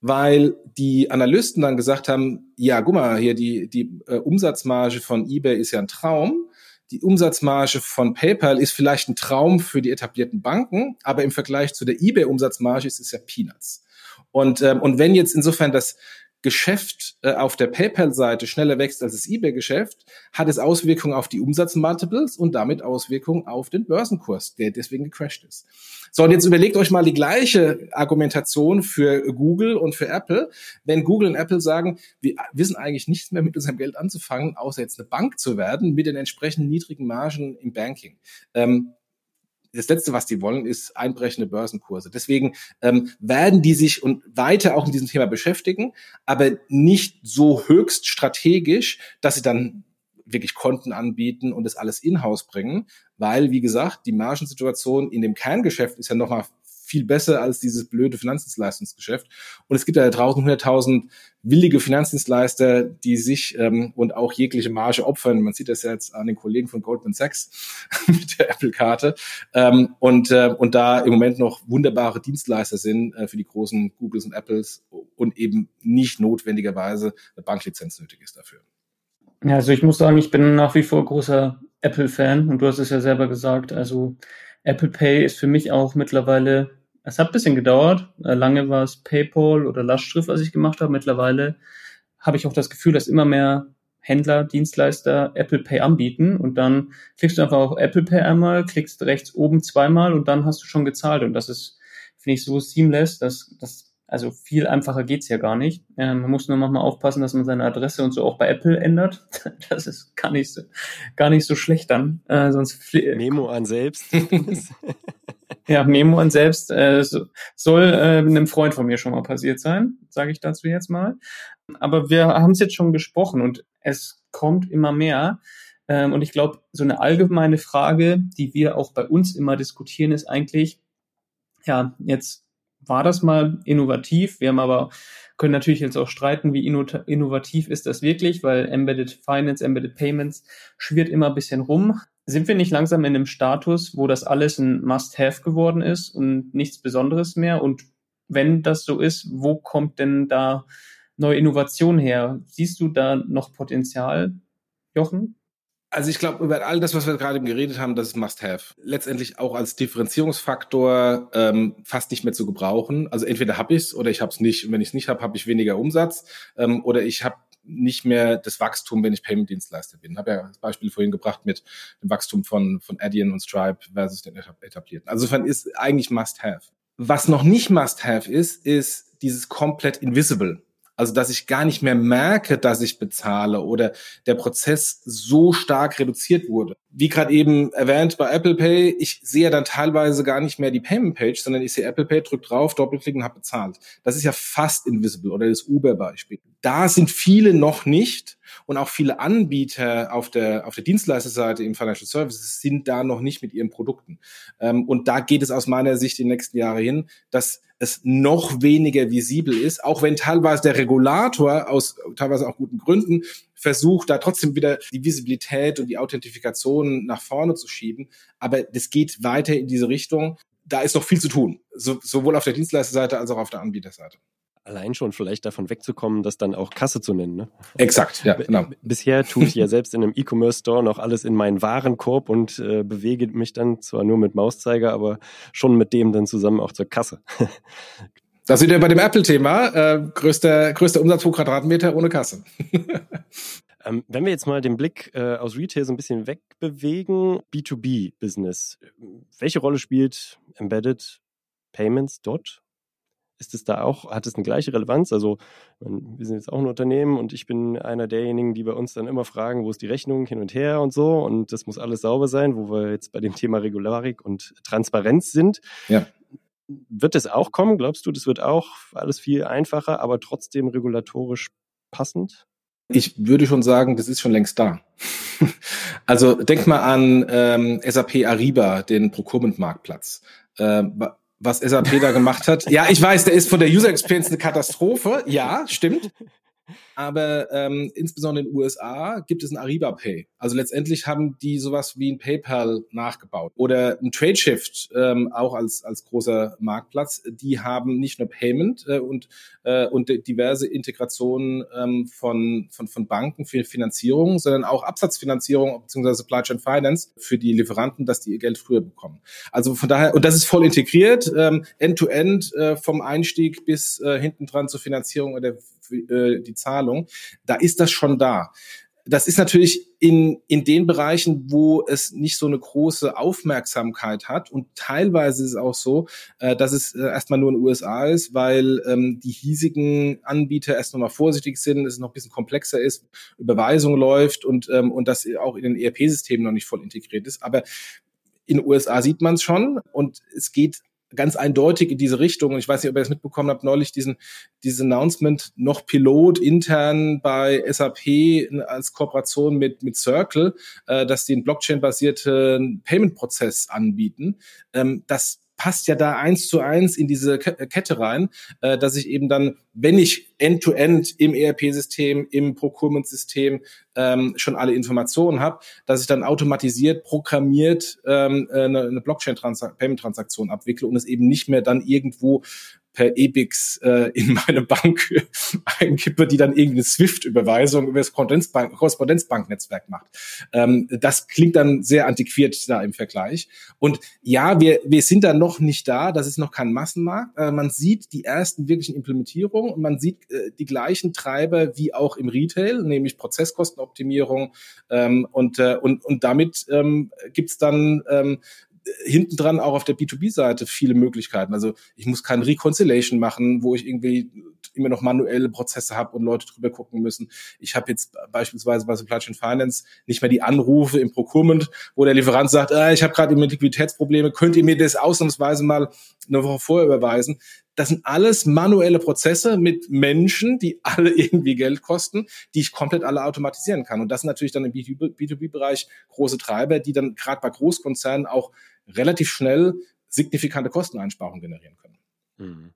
Speaker 6: Weil die Analysten dann gesagt haben, ja, guck mal, hier die, die äh, Umsatzmarge von eBay ist ja ein Traum die Umsatzmarge von PayPal ist vielleicht ein Traum für die etablierten Banken, aber im Vergleich zu der eBay-Umsatzmarge ist es ja Peanuts. Und, ähm, und wenn jetzt insofern das Geschäft äh, auf der PayPal-Seite schneller wächst als das eBay-Geschäft, hat es Auswirkungen auf die Umsatzmultiples und damit Auswirkungen auf den Börsenkurs, der deswegen gecrashed ist. So, und jetzt überlegt euch mal die gleiche Argumentation für Google und für Apple. Wenn Google und Apple sagen, wir wissen eigentlich nichts mehr mit unserem Geld anzufangen, außer jetzt eine Bank zu werden, mit den entsprechenden niedrigen Margen im Banking. Ähm, das Letzte, was die wollen, ist einbrechende Börsenkurse. Deswegen ähm, werden die sich und weiter auch mit diesem Thema beschäftigen, aber nicht so höchst strategisch, dass sie dann wirklich Konten anbieten und das alles in-house bringen, weil, wie gesagt, die Margensituation in dem Kerngeschäft ist ja nochmal viel besser als dieses blöde Finanzdienstleistungsgeschäft. Und es gibt ja draußen 100.000 willige Finanzdienstleister, die sich ähm, und auch jegliche Marge opfern. Man sieht das ja jetzt an den Kollegen von Goldman Sachs mit der Apple-Karte. Ähm, und, äh, und da im Moment noch wunderbare Dienstleister sind äh, für die großen Googles und Apples und eben nicht notwendigerweise eine Banklizenz nötig ist dafür.
Speaker 4: Ja, also ich muss sagen, ich bin nach wie vor großer Apple-Fan und du hast es ja selber gesagt. Also Apple Pay ist für mich auch mittlerweile es hat ein bisschen gedauert. Äh, lange war es PayPal oder Lastschrift, was ich gemacht habe. Mittlerweile habe ich auch das Gefühl, dass immer mehr Händler, Dienstleister Apple Pay anbieten und dann klickst du einfach auf Apple Pay einmal, klickst rechts oben zweimal und dann hast du schon gezahlt und das ist, finde ich, so seamless, dass das also viel einfacher geht's ja gar nicht. Äh, man muss nur manchmal aufpassen, dass man seine Adresse und so auch bei Apple ändert. Das ist gar nicht so, gar nicht so schlecht dann. Äh, sonst
Speaker 5: Memo an selbst.
Speaker 4: Ja, Memo an selbst äh, soll äh, einem Freund von mir schon mal passiert sein, sage ich dazu jetzt mal. Aber wir haben es jetzt schon gesprochen und es kommt immer mehr. Ähm, und ich glaube, so eine allgemeine Frage, die wir auch bei uns immer diskutieren, ist eigentlich, ja, jetzt war das mal innovativ. Wir haben aber können natürlich jetzt auch streiten, wie innovativ ist das wirklich, weil Embedded Finance, Embedded Payments schwirrt immer ein bisschen rum sind wir nicht langsam in einem Status, wo das alles ein Must-Have geworden ist und nichts Besonderes mehr? Und wenn das so ist, wo kommt denn da neue Innovation her? Siehst du da noch Potenzial, Jochen?
Speaker 6: Also ich glaube, über all das, was wir gerade geredet haben, das ist Must-Have. Letztendlich auch als Differenzierungsfaktor ähm, fast nicht mehr zu gebrauchen. Also entweder habe ich es oder ich habe es nicht. Und wenn ich es nicht habe, habe ich weniger Umsatz ähm, oder ich habe nicht mehr das Wachstum, wenn ich Payment-Dienstleister bin. Habe ja das Beispiel vorhin gebracht mit dem Wachstum von, von Adyen und Stripe versus den etablierten. Also insofern ist eigentlich Must-Have. Was noch nicht Must-Have ist, ist dieses komplett Invisible. Also, dass ich gar nicht mehr merke, dass ich bezahle oder der Prozess so stark reduziert wurde. Wie gerade eben erwähnt bei Apple Pay, ich sehe dann teilweise gar nicht mehr die Payment Page, sondern ich sehe Apple Pay, drück drauf, doppelklicken, habe bezahlt. Das ist ja fast invisible oder das Uber-Beispiel. Da sind viele noch nicht und auch viele Anbieter auf der, auf der Dienstleisterseite im Financial Services sind da noch nicht mit ihren Produkten. Ähm, und da geht es aus meiner Sicht die nächsten Jahre hin, dass es noch weniger visibel ist, auch wenn teilweise der Regulator aus teilweise auch guten Gründen versucht, da trotzdem wieder die Visibilität und die Authentifikation nach vorne zu schieben. Aber das geht weiter in diese Richtung. Da ist noch viel zu tun, so, sowohl auf der Dienstleisterseite als auch auf der Anbieterseite
Speaker 5: allein schon vielleicht davon wegzukommen, das dann auch Kasse zu nennen. Ne?
Speaker 6: Exakt, ja, genau.
Speaker 5: Bisher tue ich ja selbst in einem E-Commerce-Store noch alles in meinen Warenkorb und äh, bewege mich dann zwar nur mit Mauszeiger, aber schon mit dem dann zusammen auch zur Kasse.
Speaker 6: Da sind wir bei dem Apple-Thema. Äh, größter, größter Umsatz pro Quadratmeter ohne Kasse.
Speaker 5: ähm, wenn wir jetzt mal den Blick äh, aus Retail so ein bisschen wegbewegen, B2B-Business. Welche Rolle spielt Embedded Payments dort? ist es da auch, hat es eine gleiche Relevanz? Also, wir sind jetzt auch ein Unternehmen und ich bin einer derjenigen, die bei uns dann immer fragen, wo ist die Rechnung hin und her und so und das muss alles sauber sein, wo wir jetzt bei dem Thema Regularik und Transparenz sind.
Speaker 6: Ja.
Speaker 5: Wird es auch kommen? Glaubst du, das wird auch alles viel einfacher, aber trotzdem regulatorisch passend?
Speaker 6: Ich würde schon sagen, das ist schon längst da. also denk mal an ähm, SAP Ariba, den Procurement-Marktplatz. Äh, was SAP da gemacht hat. Ja, ich weiß, der ist von der User Experience eine Katastrophe. Ja, stimmt. Aber ähm, insbesondere in den USA gibt es ein Ariba Pay. Also letztendlich haben die sowas wie ein PayPal nachgebaut oder ein Tradeshift ähm, auch als als großer Marktplatz. Die haben nicht nur Payment äh, und äh, und diverse Integrationen ähm, von von von Banken für Finanzierung, sondern auch Absatzfinanzierung bzw. Supply Chain Finance für die Lieferanten, dass die ihr Geld früher bekommen. Also von daher und das ist voll integriert, ähm, end to end äh, vom Einstieg bis äh, hinten dran zur Finanzierung oder äh, die Zahlung, da ist das schon da. Das ist natürlich in, in den Bereichen, wo es nicht so eine große Aufmerksamkeit hat. Und teilweise ist es auch so, äh, dass es äh, erstmal nur in den USA ist, weil ähm, die hiesigen Anbieter erst nochmal vorsichtig sind, es noch ein bisschen komplexer ist, Überweisung läuft und, ähm, und das auch in den ERP-Systemen noch nicht voll integriert ist. Aber in den USA sieht man es schon und es geht ganz eindeutig in diese Richtung. Und ich weiß nicht, ob ihr das mitbekommen habt, neulich diesen, dieses Announcement noch Pilot intern bei SAP als Kooperation mit, mit Circle, äh, dass die einen Blockchain-basierten Payment-Prozess anbieten. Ähm, das passt ja da eins zu eins in diese Kette rein, äh, dass ich eben dann, wenn ich end-to-end -end im ERP-System, im Procurement-System ähm, schon alle Informationen habe, dass ich dann automatisiert, programmiert ähm, äh, eine, eine Blockchain-Payment-Transaktion abwickle und es eben nicht mehr dann irgendwo per EBIX äh, in meine Bank einkippe, die dann irgendwie eine SWIFT-Überweisung über das Korrespondenzbank Korrespondenzbanknetzwerk macht. Ähm, das klingt dann sehr antiquiert da im Vergleich. Und ja, wir, wir sind da noch nicht da, das ist noch kein Massenmarkt. Äh, man sieht die ersten wirklichen Implementierungen und man sieht äh, die gleichen Treiber wie auch im Retail, nämlich Prozesskostenoptimierung ähm, und, äh, und, und damit ähm, gibt dann ähm, hinten dran auch auf der B2B-Seite viele Möglichkeiten. Also ich muss kein Reconciliation machen, wo ich irgendwie immer noch manuelle Prozesse habe und Leute drüber gucken müssen. Ich habe jetzt beispielsweise bei Supply Chain Finance nicht mehr die Anrufe im Procurement, wo der Lieferant sagt, ah, ich habe gerade immer Liquiditätsprobleme, könnt ihr mir das ausnahmsweise mal eine Woche vorher überweisen? Das sind alles manuelle Prozesse mit Menschen, die alle irgendwie Geld kosten, die ich komplett alle automatisieren kann. Und das sind natürlich dann im B2B-Bereich große Treiber, die dann gerade bei Großkonzernen auch relativ schnell signifikante Kosteneinsparungen generieren können. Mhm.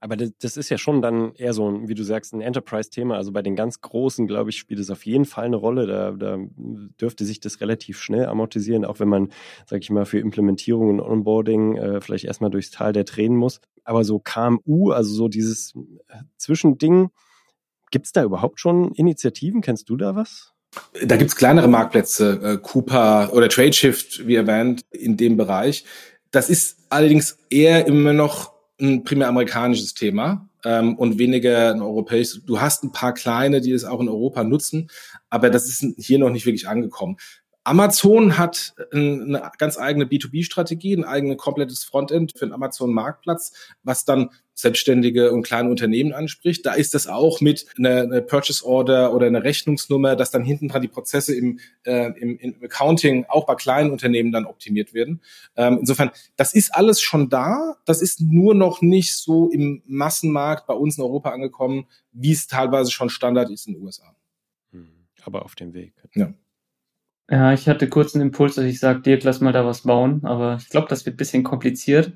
Speaker 5: Aber das, ist ja schon dann eher so, wie du sagst, ein Enterprise-Thema. Also bei den ganz Großen, glaube ich, spielt es auf jeden Fall eine Rolle. Da, da dürfte sich das relativ schnell amortisieren, auch wenn man, sage ich mal, für Implementierung und Onboarding äh, vielleicht erstmal durchs Tal der Tränen muss. Aber so KMU, also so dieses Zwischending, gibt es da überhaupt schon Initiativen? Kennst du da was?
Speaker 6: Da gibt's kleinere Marktplätze, äh, Cooper oder Tradeshift, wie erwähnt, in dem Bereich. Das ist allerdings eher immer noch ein primär amerikanisches Thema ähm, und weniger ein europäisches. Du hast ein paar kleine, die es auch in Europa nutzen, aber das ist hier noch nicht wirklich angekommen. Amazon hat eine ganz eigene B2B-Strategie, ein eigenes komplettes Frontend für den Amazon-Marktplatz, was dann Selbstständige und kleine Unternehmen anspricht. Da ist das auch mit einer, einer Purchase Order oder einer Rechnungsnummer, dass dann hinten dran die Prozesse im, äh, im, im Accounting auch bei kleinen Unternehmen dann optimiert werden. Ähm, insofern, das ist alles schon da. Das ist nur noch nicht so im Massenmarkt bei uns in Europa angekommen, wie es teilweise schon Standard ist in den USA.
Speaker 5: Hm, aber auf dem Weg.
Speaker 4: Ja. Ja, ich hatte kurz einen Impuls, dass ich sage, Dirk, lass mal da was bauen, aber ich glaube, das wird bisschen kompliziert.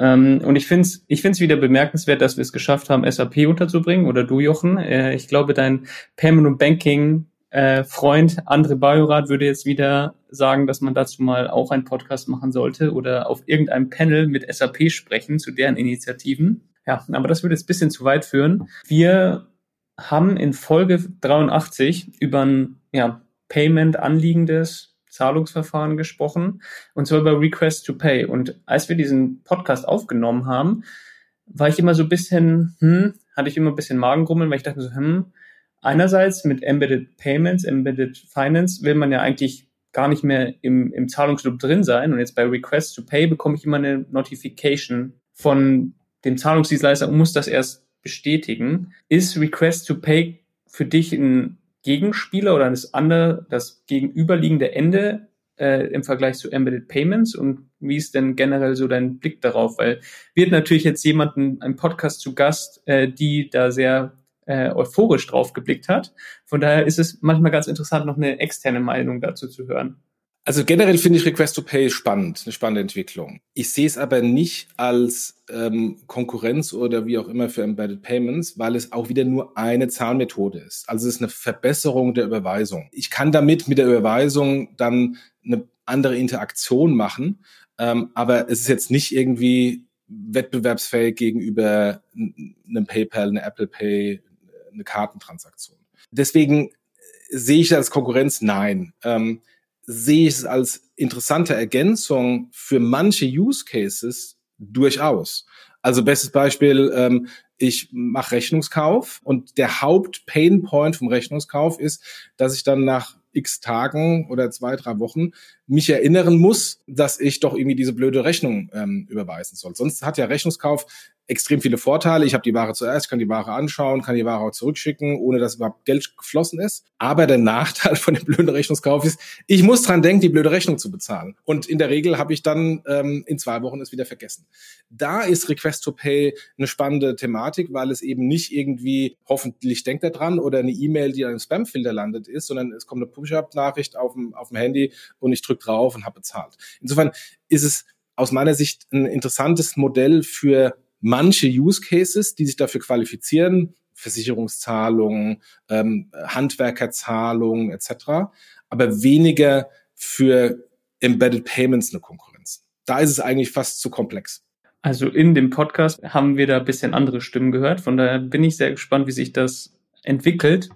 Speaker 4: Ähm, und ich finde es ich find's wieder bemerkenswert, dass wir es geschafft haben, SAP unterzubringen oder du, Jochen. Äh, ich glaube, dein und Banking äh, Freund André Bajorat würde jetzt wieder sagen, dass man dazu mal auch einen Podcast machen sollte oder auf irgendeinem Panel mit SAP sprechen zu deren Initiativen. Ja, aber das würde jetzt bisschen zu weit führen. Wir haben in Folge 83 über ein ja, Payment anliegendes Zahlungsverfahren gesprochen, und zwar über Request to Pay. Und als wir diesen Podcast aufgenommen haben, war ich immer so ein bisschen, hm, hatte ich immer ein bisschen Magengrummeln, weil ich dachte so, hm, einerseits mit Embedded Payments, Embedded Finance will man ja eigentlich gar nicht mehr im, im Zahlungsloop drin sein. Und jetzt bei Request to Pay bekomme ich immer eine Notification von dem Zahlungsdienstleister und muss das erst bestätigen. Ist Request to Pay für dich ein Gegenspieler oder das andere, das gegenüberliegende Ende äh, im Vergleich zu Embedded Payments und wie ist denn generell so dein Blick darauf? Weil wird natürlich jetzt jemanden, ein Podcast zu Gast, äh, die da sehr äh, euphorisch drauf geblickt hat. Von daher ist es manchmal ganz interessant, noch eine externe Meinung dazu zu hören.
Speaker 6: Also generell finde ich Request to Pay spannend, eine spannende Entwicklung. Ich sehe es aber nicht als ähm, Konkurrenz oder wie auch immer für Embedded Payments, weil es auch wieder nur eine Zahlmethode ist. Also es ist eine Verbesserung der Überweisung. Ich kann damit mit der Überweisung dann eine andere Interaktion machen, ähm, aber es ist jetzt nicht irgendwie wettbewerbsfähig gegenüber einem PayPal, eine Apple Pay, eine Kartentransaktion. Deswegen sehe ich das als Konkurrenz? Nein. Ähm, sehe ich es als interessante Ergänzung für manche Use Cases durchaus. Also bestes Beispiel, ähm, ich mache Rechnungskauf und der Haupt-Pain-Point vom Rechnungskauf ist, dass ich dann nach x Tagen oder zwei, drei Wochen mich erinnern muss, dass ich doch irgendwie diese blöde Rechnung ähm, überweisen soll. Sonst hat ja Rechnungskauf extrem viele Vorteile. Ich habe die Ware zuerst, kann die Ware anschauen, kann die Ware auch zurückschicken, ohne dass überhaupt Geld geflossen ist. Aber der Nachteil von dem blöden Rechnungskauf ist, ich muss dran denken, die blöde Rechnung zu bezahlen. Und in der Regel habe ich dann ähm, in zwei Wochen es wieder vergessen. Da ist Request to Pay eine spannende Thematik, weil es eben nicht irgendwie, hoffentlich denkt er dran, oder eine E-Mail, die an einem Spamfilter landet ist, sondern es kommt eine Push-Up-Nachricht auf dem, auf dem Handy und ich drücke drauf und habe bezahlt. Insofern ist es aus meiner Sicht ein interessantes Modell für manche Use Cases, die sich dafür qualifizieren, Versicherungszahlungen, ähm, Handwerkerzahlungen etc., aber weniger für Embedded Payments eine Konkurrenz. Da ist es eigentlich fast zu komplex.
Speaker 4: Also in dem Podcast haben wir da ein bisschen andere Stimmen gehört. Von daher bin ich sehr gespannt, wie sich das entwickelt,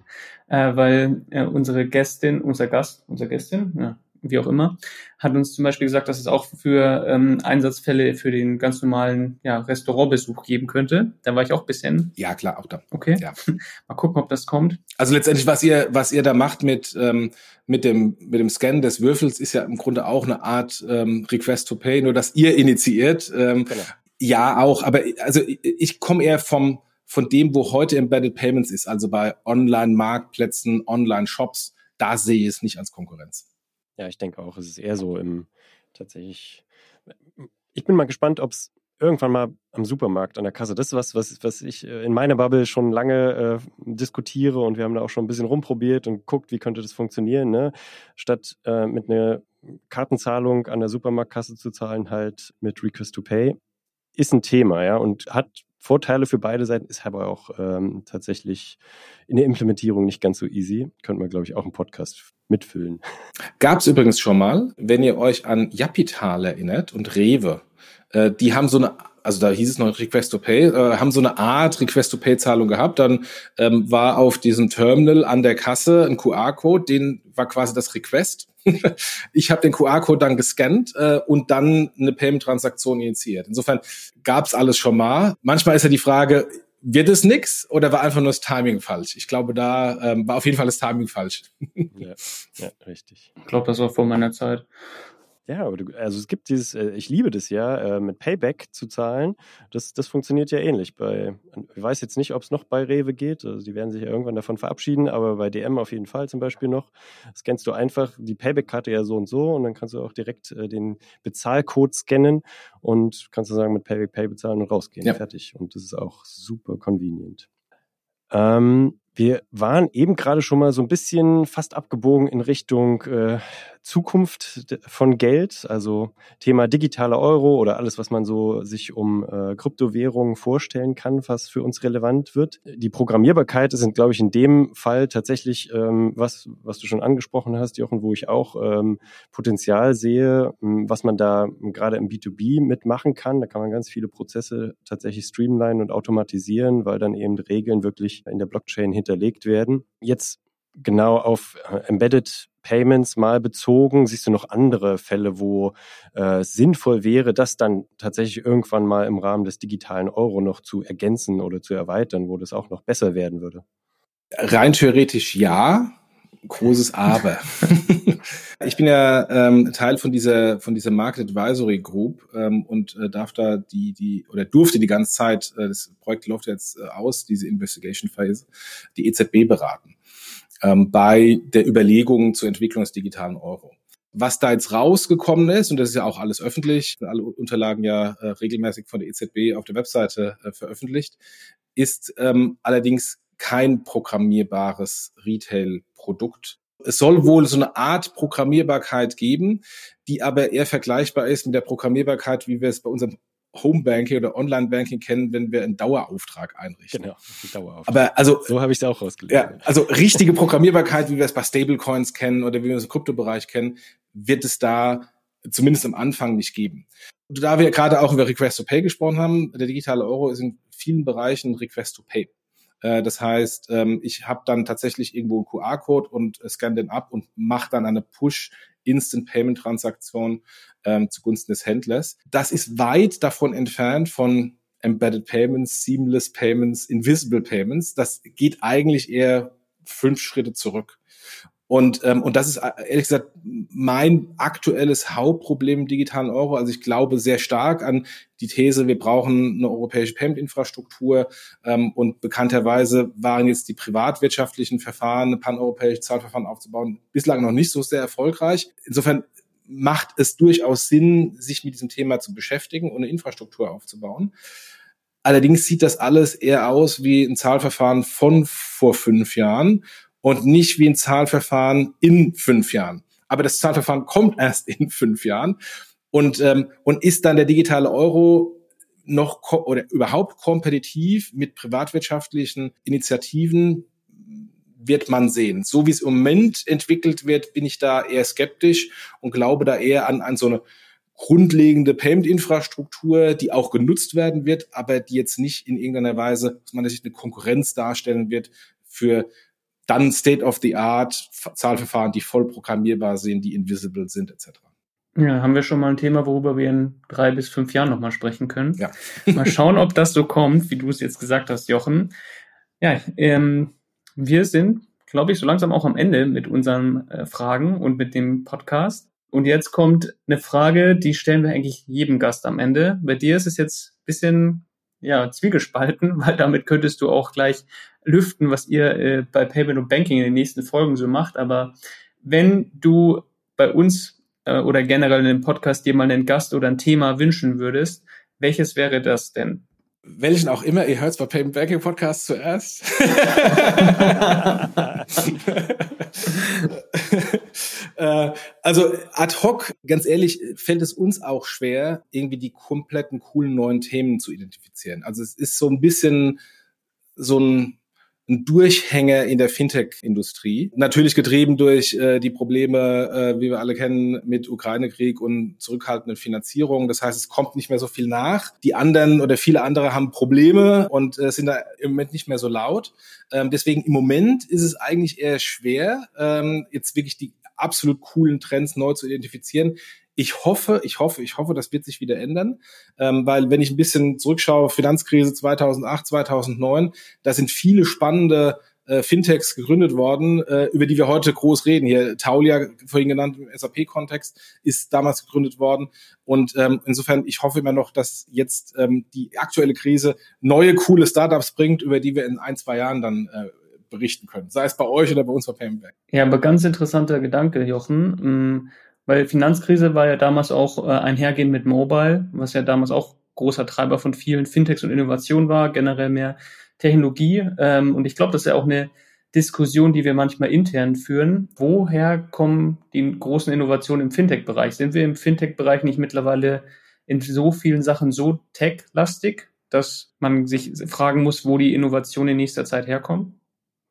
Speaker 4: äh, weil äh, unsere Gästin, unser Gast, unsere Gästin, ja, wie auch immer, hat uns zum Beispiel gesagt, dass es auch für ähm, Einsatzfälle für den ganz normalen ja, Restaurantbesuch geben könnte. Da war ich auch ein bisschen.
Speaker 6: Ja, klar, auch da.
Speaker 4: Okay.
Speaker 6: Ja.
Speaker 4: Mal gucken, ob das kommt.
Speaker 6: Also letztendlich, was ihr, was ihr da macht mit, ähm, mit, dem, mit dem Scan des Würfels, ist ja im Grunde auch eine Art ähm, Request to Pay, nur dass ihr initiiert. Ähm, genau. Ja, auch, aber also ich, ich komme eher vom von dem, wo heute Embedded Payments ist, also bei Online-Marktplätzen, Online-Shops, da sehe ich es nicht als Konkurrenz.
Speaker 5: Ja, ich denke auch, es ist eher so im tatsächlich. Ich bin mal gespannt, ob es irgendwann mal am Supermarkt an der Kasse. Das ist was, was, was ich äh, in meiner Bubble schon lange äh, diskutiere und wir haben da auch schon ein bisschen rumprobiert und guckt, wie könnte das funktionieren. Ne? Statt äh, mit einer Kartenzahlung an der Supermarktkasse zu zahlen, halt mit Request to Pay, ist ein Thema, ja, und hat Vorteile für beide Seiten, ist aber auch ähm, tatsächlich in der Implementierung nicht ganz so easy. Könnte man, glaube ich, auch einen Podcast mitfüllen.
Speaker 6: Gab es übrigens schon mal, wenn ihr euch an Japital erinnert und Rewe, äh, die haben so eine also da hieß es noch Request to Pay, äh, haben so eine Art Request to Pay Zahlung gehabt. Dann ähm, war auf diesem Terminal an der Kasse ein QR-Code, den war quasi das Request. ich habe den QR-Code dann gescannt äh, und dann eine Payment-Transaktion initiiert. Insofern gab's alles schon mal. Manchmal ist ja die Frage, wird es nix oder war einfach nur das Timing falsch? Ich glaube, da ähm, war auf jeden Fall das Timing falsch.
Speaker 5: ja, ja, richtig.
Speaker 4: Ich glaube, das war vor meiner Zeit.
Speaker 5: Ja, also es gibt dieses, äh, ich liebe das ja, äh, mit Payback zu zahlen. Das, das funktioniert ja ähnlich. Bei, ich weiß jetzt nicht, ob es noch bei Rewe geht. Also die werden sich ja irgendwann davon verabschieden, aber bei DM auf jeden Fall zum Beispiel noch. Scannst du einfach die Payback-Karte ja so und so und dann kannst du auch direkt äh, den Bezahlcode scannen und kannst du sagen, mit Payback Pay bezahlen und rausgehen. Ja. Fertig. Und das ist auch super convenient. Ähm, wir waren eben gerade schon mal so ein bisschen fast abgebogen in Richtung äh, Zukunft von Geld, also Thema digitaler Euro oder alles, was man so sich um äh, Kryptowährungen vorstellen kann, was für uns relevant wird. Die Programmierbarkeit ist, glaube ich, in dem Fall tatsächlich ähm, was, was du schon angesprochen hast, Jochen, wo ich auch ähm, Potenzial sehe, was man da gerade im B2B mitmachen kann. Da kann man ganz viele Prozesse tatsächlich streamlinen und automatisieren, weil dann eben Regeln wirklich in der Blockchain hinterlegt werden. Jetzt genau auf äh, Embedded Payments mal bezogen? Siehst du noch andere Fälle, wo äh, sinnvoll wäre, das dann tatsächlich irgendwann mal im Rahmen des digitalen Euro noch zu ergänzen oder zu erweitern, wo das auch noch besser werden würde?
Speaker 6: Rein theoretisch ja, großes Aber. ich bin ja ähm, Teil von dieser von dieser Market Advisory Group ähm, und äh, darf da die die oder durfte die ganze Zeit äh, das Projekt läuft jetzt äh, aus diese Investigation Phase die EZB beraten ähm, bei der Überlegung zur Entwicklung des digitalen Euro. Was da jetzt rausgekommen ist, und das ist ja auch alles öffentlich, alle Unterlagen ja äh, regelmäßig von der EZB auf der Webseite äh, veröffentlicht, ist ähm, allerdings kein programmierbares Retail-Produkt. Es soll wohl so eine Art Programmierbarkeit geben, die aber eher vergleichbar ist mit der Programmierbarkeit, wie wir es bei unserem Homebanking oder Online-Banking kennen, wenn wir einen Dauerauftrag einrichten. Genau, Dauerauftrag. Aber also
Speaker 5: so habe ich es auch rausgelegt.
Speaker 6: Ja, also richtige Programmierbarkeit, wie wir es bei Stablecoins kennen oder wie wir es im Kryptobereich kennen, wird es da zumindest am Anfang nicht geben. Und da wir gerade auch über Request to Pay gesprochen haben, der digitale Euro ist in vielen Bereichen Request to Pay. Äh, das heißt, ähm, ich habe dann tatsächlich irgendwo einen QR-Code und scanne den ab und mache dann eine Push Instant Payment Transaktion ähm, zugunsten des Händlers. Das ist weit davon entfernt von Embedded Payments, Seamless Payments, Invisible Payments. Das geht eigentlich eher fünf Schritte zurück. Und, ähm, und das ist äh, ehrlich gesagt mein aktuelles Hauptproblem im digitalen Euro. Also ich glaube sehr stark an die These, wir brauchen eine europäische Payment-Infrastruktur. Ähm, und bekannterweise waren jetzt die privatwirtschaftlichen Verfahren, paneuropäische Zahlverfahren aufzubauen, bislang noch nicht so sehr erfolgreich. Insofern macht es durchaus Sinn, sich mit diesem Thema zu beschäftigen und eine Infrastruktur aufzubauen. Allerdings sieht das alles eher aus wie ein Zahlverfahren von vor fünf Jahren und nicht wie ein Zahlverfahren in fünf Jahren. Aber das Zahlverfahren kommt erst in fünf Jahren und, ähm, und ist dann der digitale Euro noch oder überhaupt kompetitiv mit privatwirtschaftlichen Initiativen wird man sehen. So wie es im Moment entwickelt wird, bin ich da eher skeptisch und glaube da eher an, an so eine grundlegende Payment-Infrastruktur, die auch genutzt werden wird, aber die jetzt nicht in irgendeiner Weise, aus meiner Sicht, eine Konkurrenz darstellen wird für dann State-of-the-Art Zahlverfahren, die voll programmierbar sind, die invisible sind, etc.
Speaker 4: Ja, haben wir schon mal ein Thema, worüber wir in drei bis fünf Jahren nochmal sprechen können. Ja. mal schauen, ob das so kommt, wie du es jetzt gesagt hast, Jochen. Ja, ähm, wir sind, glaube ich, so langsam auch am Ende mit unseren äh, Fragen und mit dem Podcast. Und jetzt kommt eine Frage, die stellen wir eigentlich jedem Gast am Ende. Bei dir ist es jetzt ein bisschen ja, zwiegespalten, weil damit könntest du auch gleich lüften, was ihr äh, bei Payment und Banking in den nächsten Folgen so macht. Aber wenn du bei uns äh, oder generell in dem Podcast dir mal einen Gast oder ein Thema wünschen würdest, welches wäre das denn?
Speaker 6: Welchen auch immer, ihr hört es bei Payment Banking Podcast zuerst. äh, also ad hoc, ganz ehrlich, fällt es uns auch schwer, irgendwie die kompletten coolen neuen Themen zu identifizieren. Also es ist so ein bisschen so ein ein Durchhänger in der Fintech-Industrie. Natürlich getrieben durch äh, die Probleme, äh, wie wir alle kennen, mit Ukraine-Krieg und zurückhaltenden Finanzierungen. Das heißt, es kommt nicht mehr so viel nach. Die anderen oder viele andere haben Probleme und äh, sind da im Moment nicht mehr so laut. Ähm, deswegen im Moment ist es eigentlich eher schwer, ähm, jetzt wirklich die absolut coolen Trends neu zu identifizieren. Ich hoffe, ich hoffe, ich hoffe, das wird sich wieder ändern, ähm, weil wenn ich ein bisschen zurückschaue, Finanzkrise 2008, 2009, da sind viele spannende äh, Fintechs gegründet worden, äh, über die wir heute groß reden. Hier Taulia, vorhin genannt im SAP-Kontext, ist damals gegründet worden. Und ähm, insofern, ich hoffe immer noch, dass jetzt ähm, die aktuelle Krise neue, coole Startups bringt, über die wir in ein, zwei Jahren dann äh, berichten können. Sei es bei euch oder bei uns bei Paymentback.
Speaker 4: Ja, aber ganz interessanter Gedanke, Jochen. Weil Finanzkrise war ja damals auch äh, einhergehend mit Mobile, was ja damals auch großer Treiber von vielen Fintechs und Innovationen war, generell mehr Technologie. Ähm, und ich glaube, das ist ja auch eine Diskussion, die wir manchmal intern führen. Woher kommen die großen Innovationen im Fintech-Bereich? Sind wir im Fintech-Bereich nicht mittlerweile in so vielen Sachen so tech-lastig, dass man sich fragen muss, wo die Innovationen in nächster Zeit herkommen?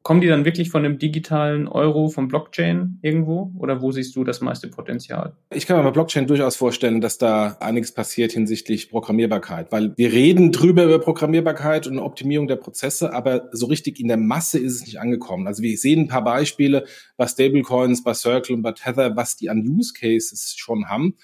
Speaker 4: Kommen die dann wirklich von einem digitalen Euro, vom Blockchain irgendwo? Oder wo siehst du das meiste Potenzial?
Speaker 6: Ich kann mir bei Blockchain durchaus vorstellen, dass da einiges passiert hinsichtlich Programmierbarkeit, weil wir reden drüber über Programmierbarkeit und Optimierung der Prozesse, aber so richtig in der Masse ist es nicht angekommen. Also wir sehen ein paar Beispiele bei Stablecoins, bei Circle und bei Tether, was die an Use Cases schon haben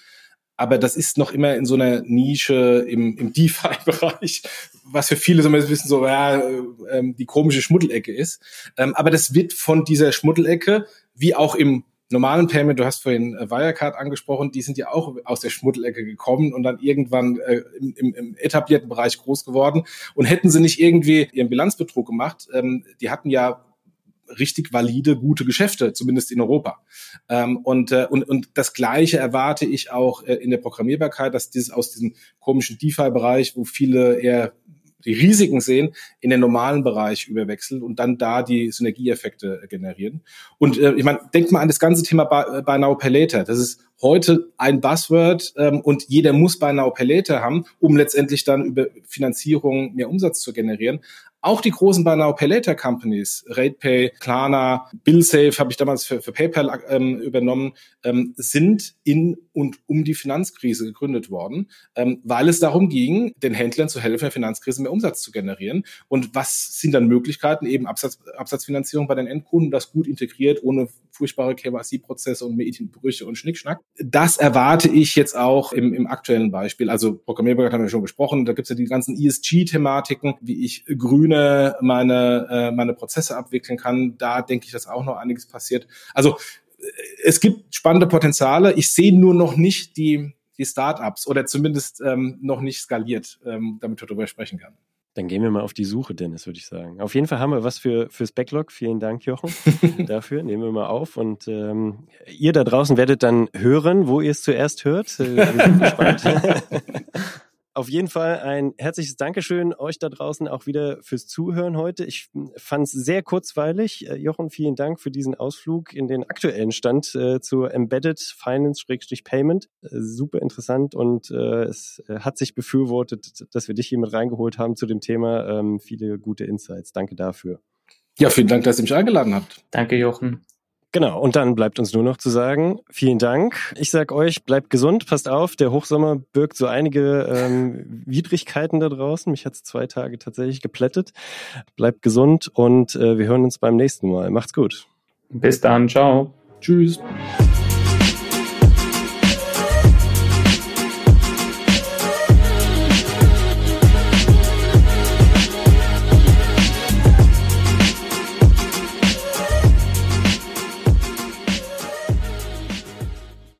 Speaker 6: aber das ist noch immer in so einer Nische im, im DeFi-Bereich, was für viele so ein bisschen so ja, äh, die komische Schmuddelecke ist. Ähm, aber das wird von dieser Schmuddelecke, wie auch im normalen Payment, du hast vorhin äh, Wirecard angesprochen, die sind ja auch aus der Schmuddelecke gekommen und dann irgendwann äh, im, im, im etablierten Bereich groß geworden. Und hätten sie nicht irgendwie ihren Bilanzbetrug gemacht, ähm, die hatten ja richtig valide, gute Geschäfte, zumindest in Europa. Ähm, und, äh, und, und das Gleiche erwarte ich auch äh, in der Programmierbarkeit, dass dieses aus diesem komischen DeFi-Bereich, wo viele eher die Risiken sehen, in den normalen Bereich überwechseln und dann da die Synergieeffekte generieren. Und äh, ich meine, denkt mal an das ganze Thema Buy, Buy Now Pay Later. Das ist heute ein Buzzword ähm, und jeder muss Buy Now Pay Later haben, um letztendlich dann über Finanzierung mehr Umsatz zu generieren. Auch die großen Buy Now Pay Later Companies, RatePay, Klarna, BillSafe habe ich damals für, für PayPal ähm, übernommen, ähm, sind in und um die Finanzkrise gegründet worden, ähm, weil es darum ging, den Händlern zu helfen, in der Finanzkrise mehr Umsatz zu generieren. Und was sind dann Möglichkeiten? Eben Absatz, Absatzfinanzierung bei den Endkunden, das gut integriert, ohne furchtbare KYC-Prozesse und Medienbrüche und Schnickschnack. Das erwarte ich jetzt auch im, im aktuellen Beispiel. Also Programmierbarkeit haben wir schon gesprochen. Da gibt es ja die ganzen ESG-Thematiken, wie ich grüne meine, äh, meine Prozesse abwickeln kann. Da denke ich, dass auch noch einiges passiert. Also es gibt spannende Potenziale. Ich sehe nur noch nicht die, die Startups oder zumindest ähm, noch nicht skaliert, ähm, damit wir darüber sprechen können.
Speaker 5: Dann gehen wir mal auf die Suche, Dennis, würde ich sagen. Auf jeden Fall haben wir was für, fürs Backlog. Vielen Dank, Jochen, dafür. Nehmen wir mal auf. Und ähm, ihr da draußen werdet dann hören, wo ihr es zuerst hört. Äh, wir sind gespannt. Auf jeden Fall ein herzliches Dankeschön euch da draußen auch wieder fürs Zuhören heute. Ich fand es sehr kurzweilig. Äh, Jochen, vielen Dank für diesen Ausflug in den aktuellen Stand äh, zur Embedded Finance-Payment. Äh, super interessant und äh, es äh, hat sich befürwortet, dass wir dich hier mit reingeholt haben zu dem Thema. Ähm, viele gute Insights. Danke dafür.
Speaker 6: Ja, vielen Dank, dass ihr mich eingeladen habt.
Speaker 4: Danke, Jochen.
Speaker 5: Genau, und dann bleibt uns nur noch zu sagen, vielen Dank. Ich sag euch, bleibt gesund, passt auf, der Hochsommer birgt so einige ähm, Widrigkeiten da draußen. Mich hat's zwei Tage tatsächlich geplättet. Bleibt gesund und äh, wir hören uns beim nächsten Mal. Macht's gut.
Speaker 4: Bis dann, ciao.
Speaker 6: Tschüss.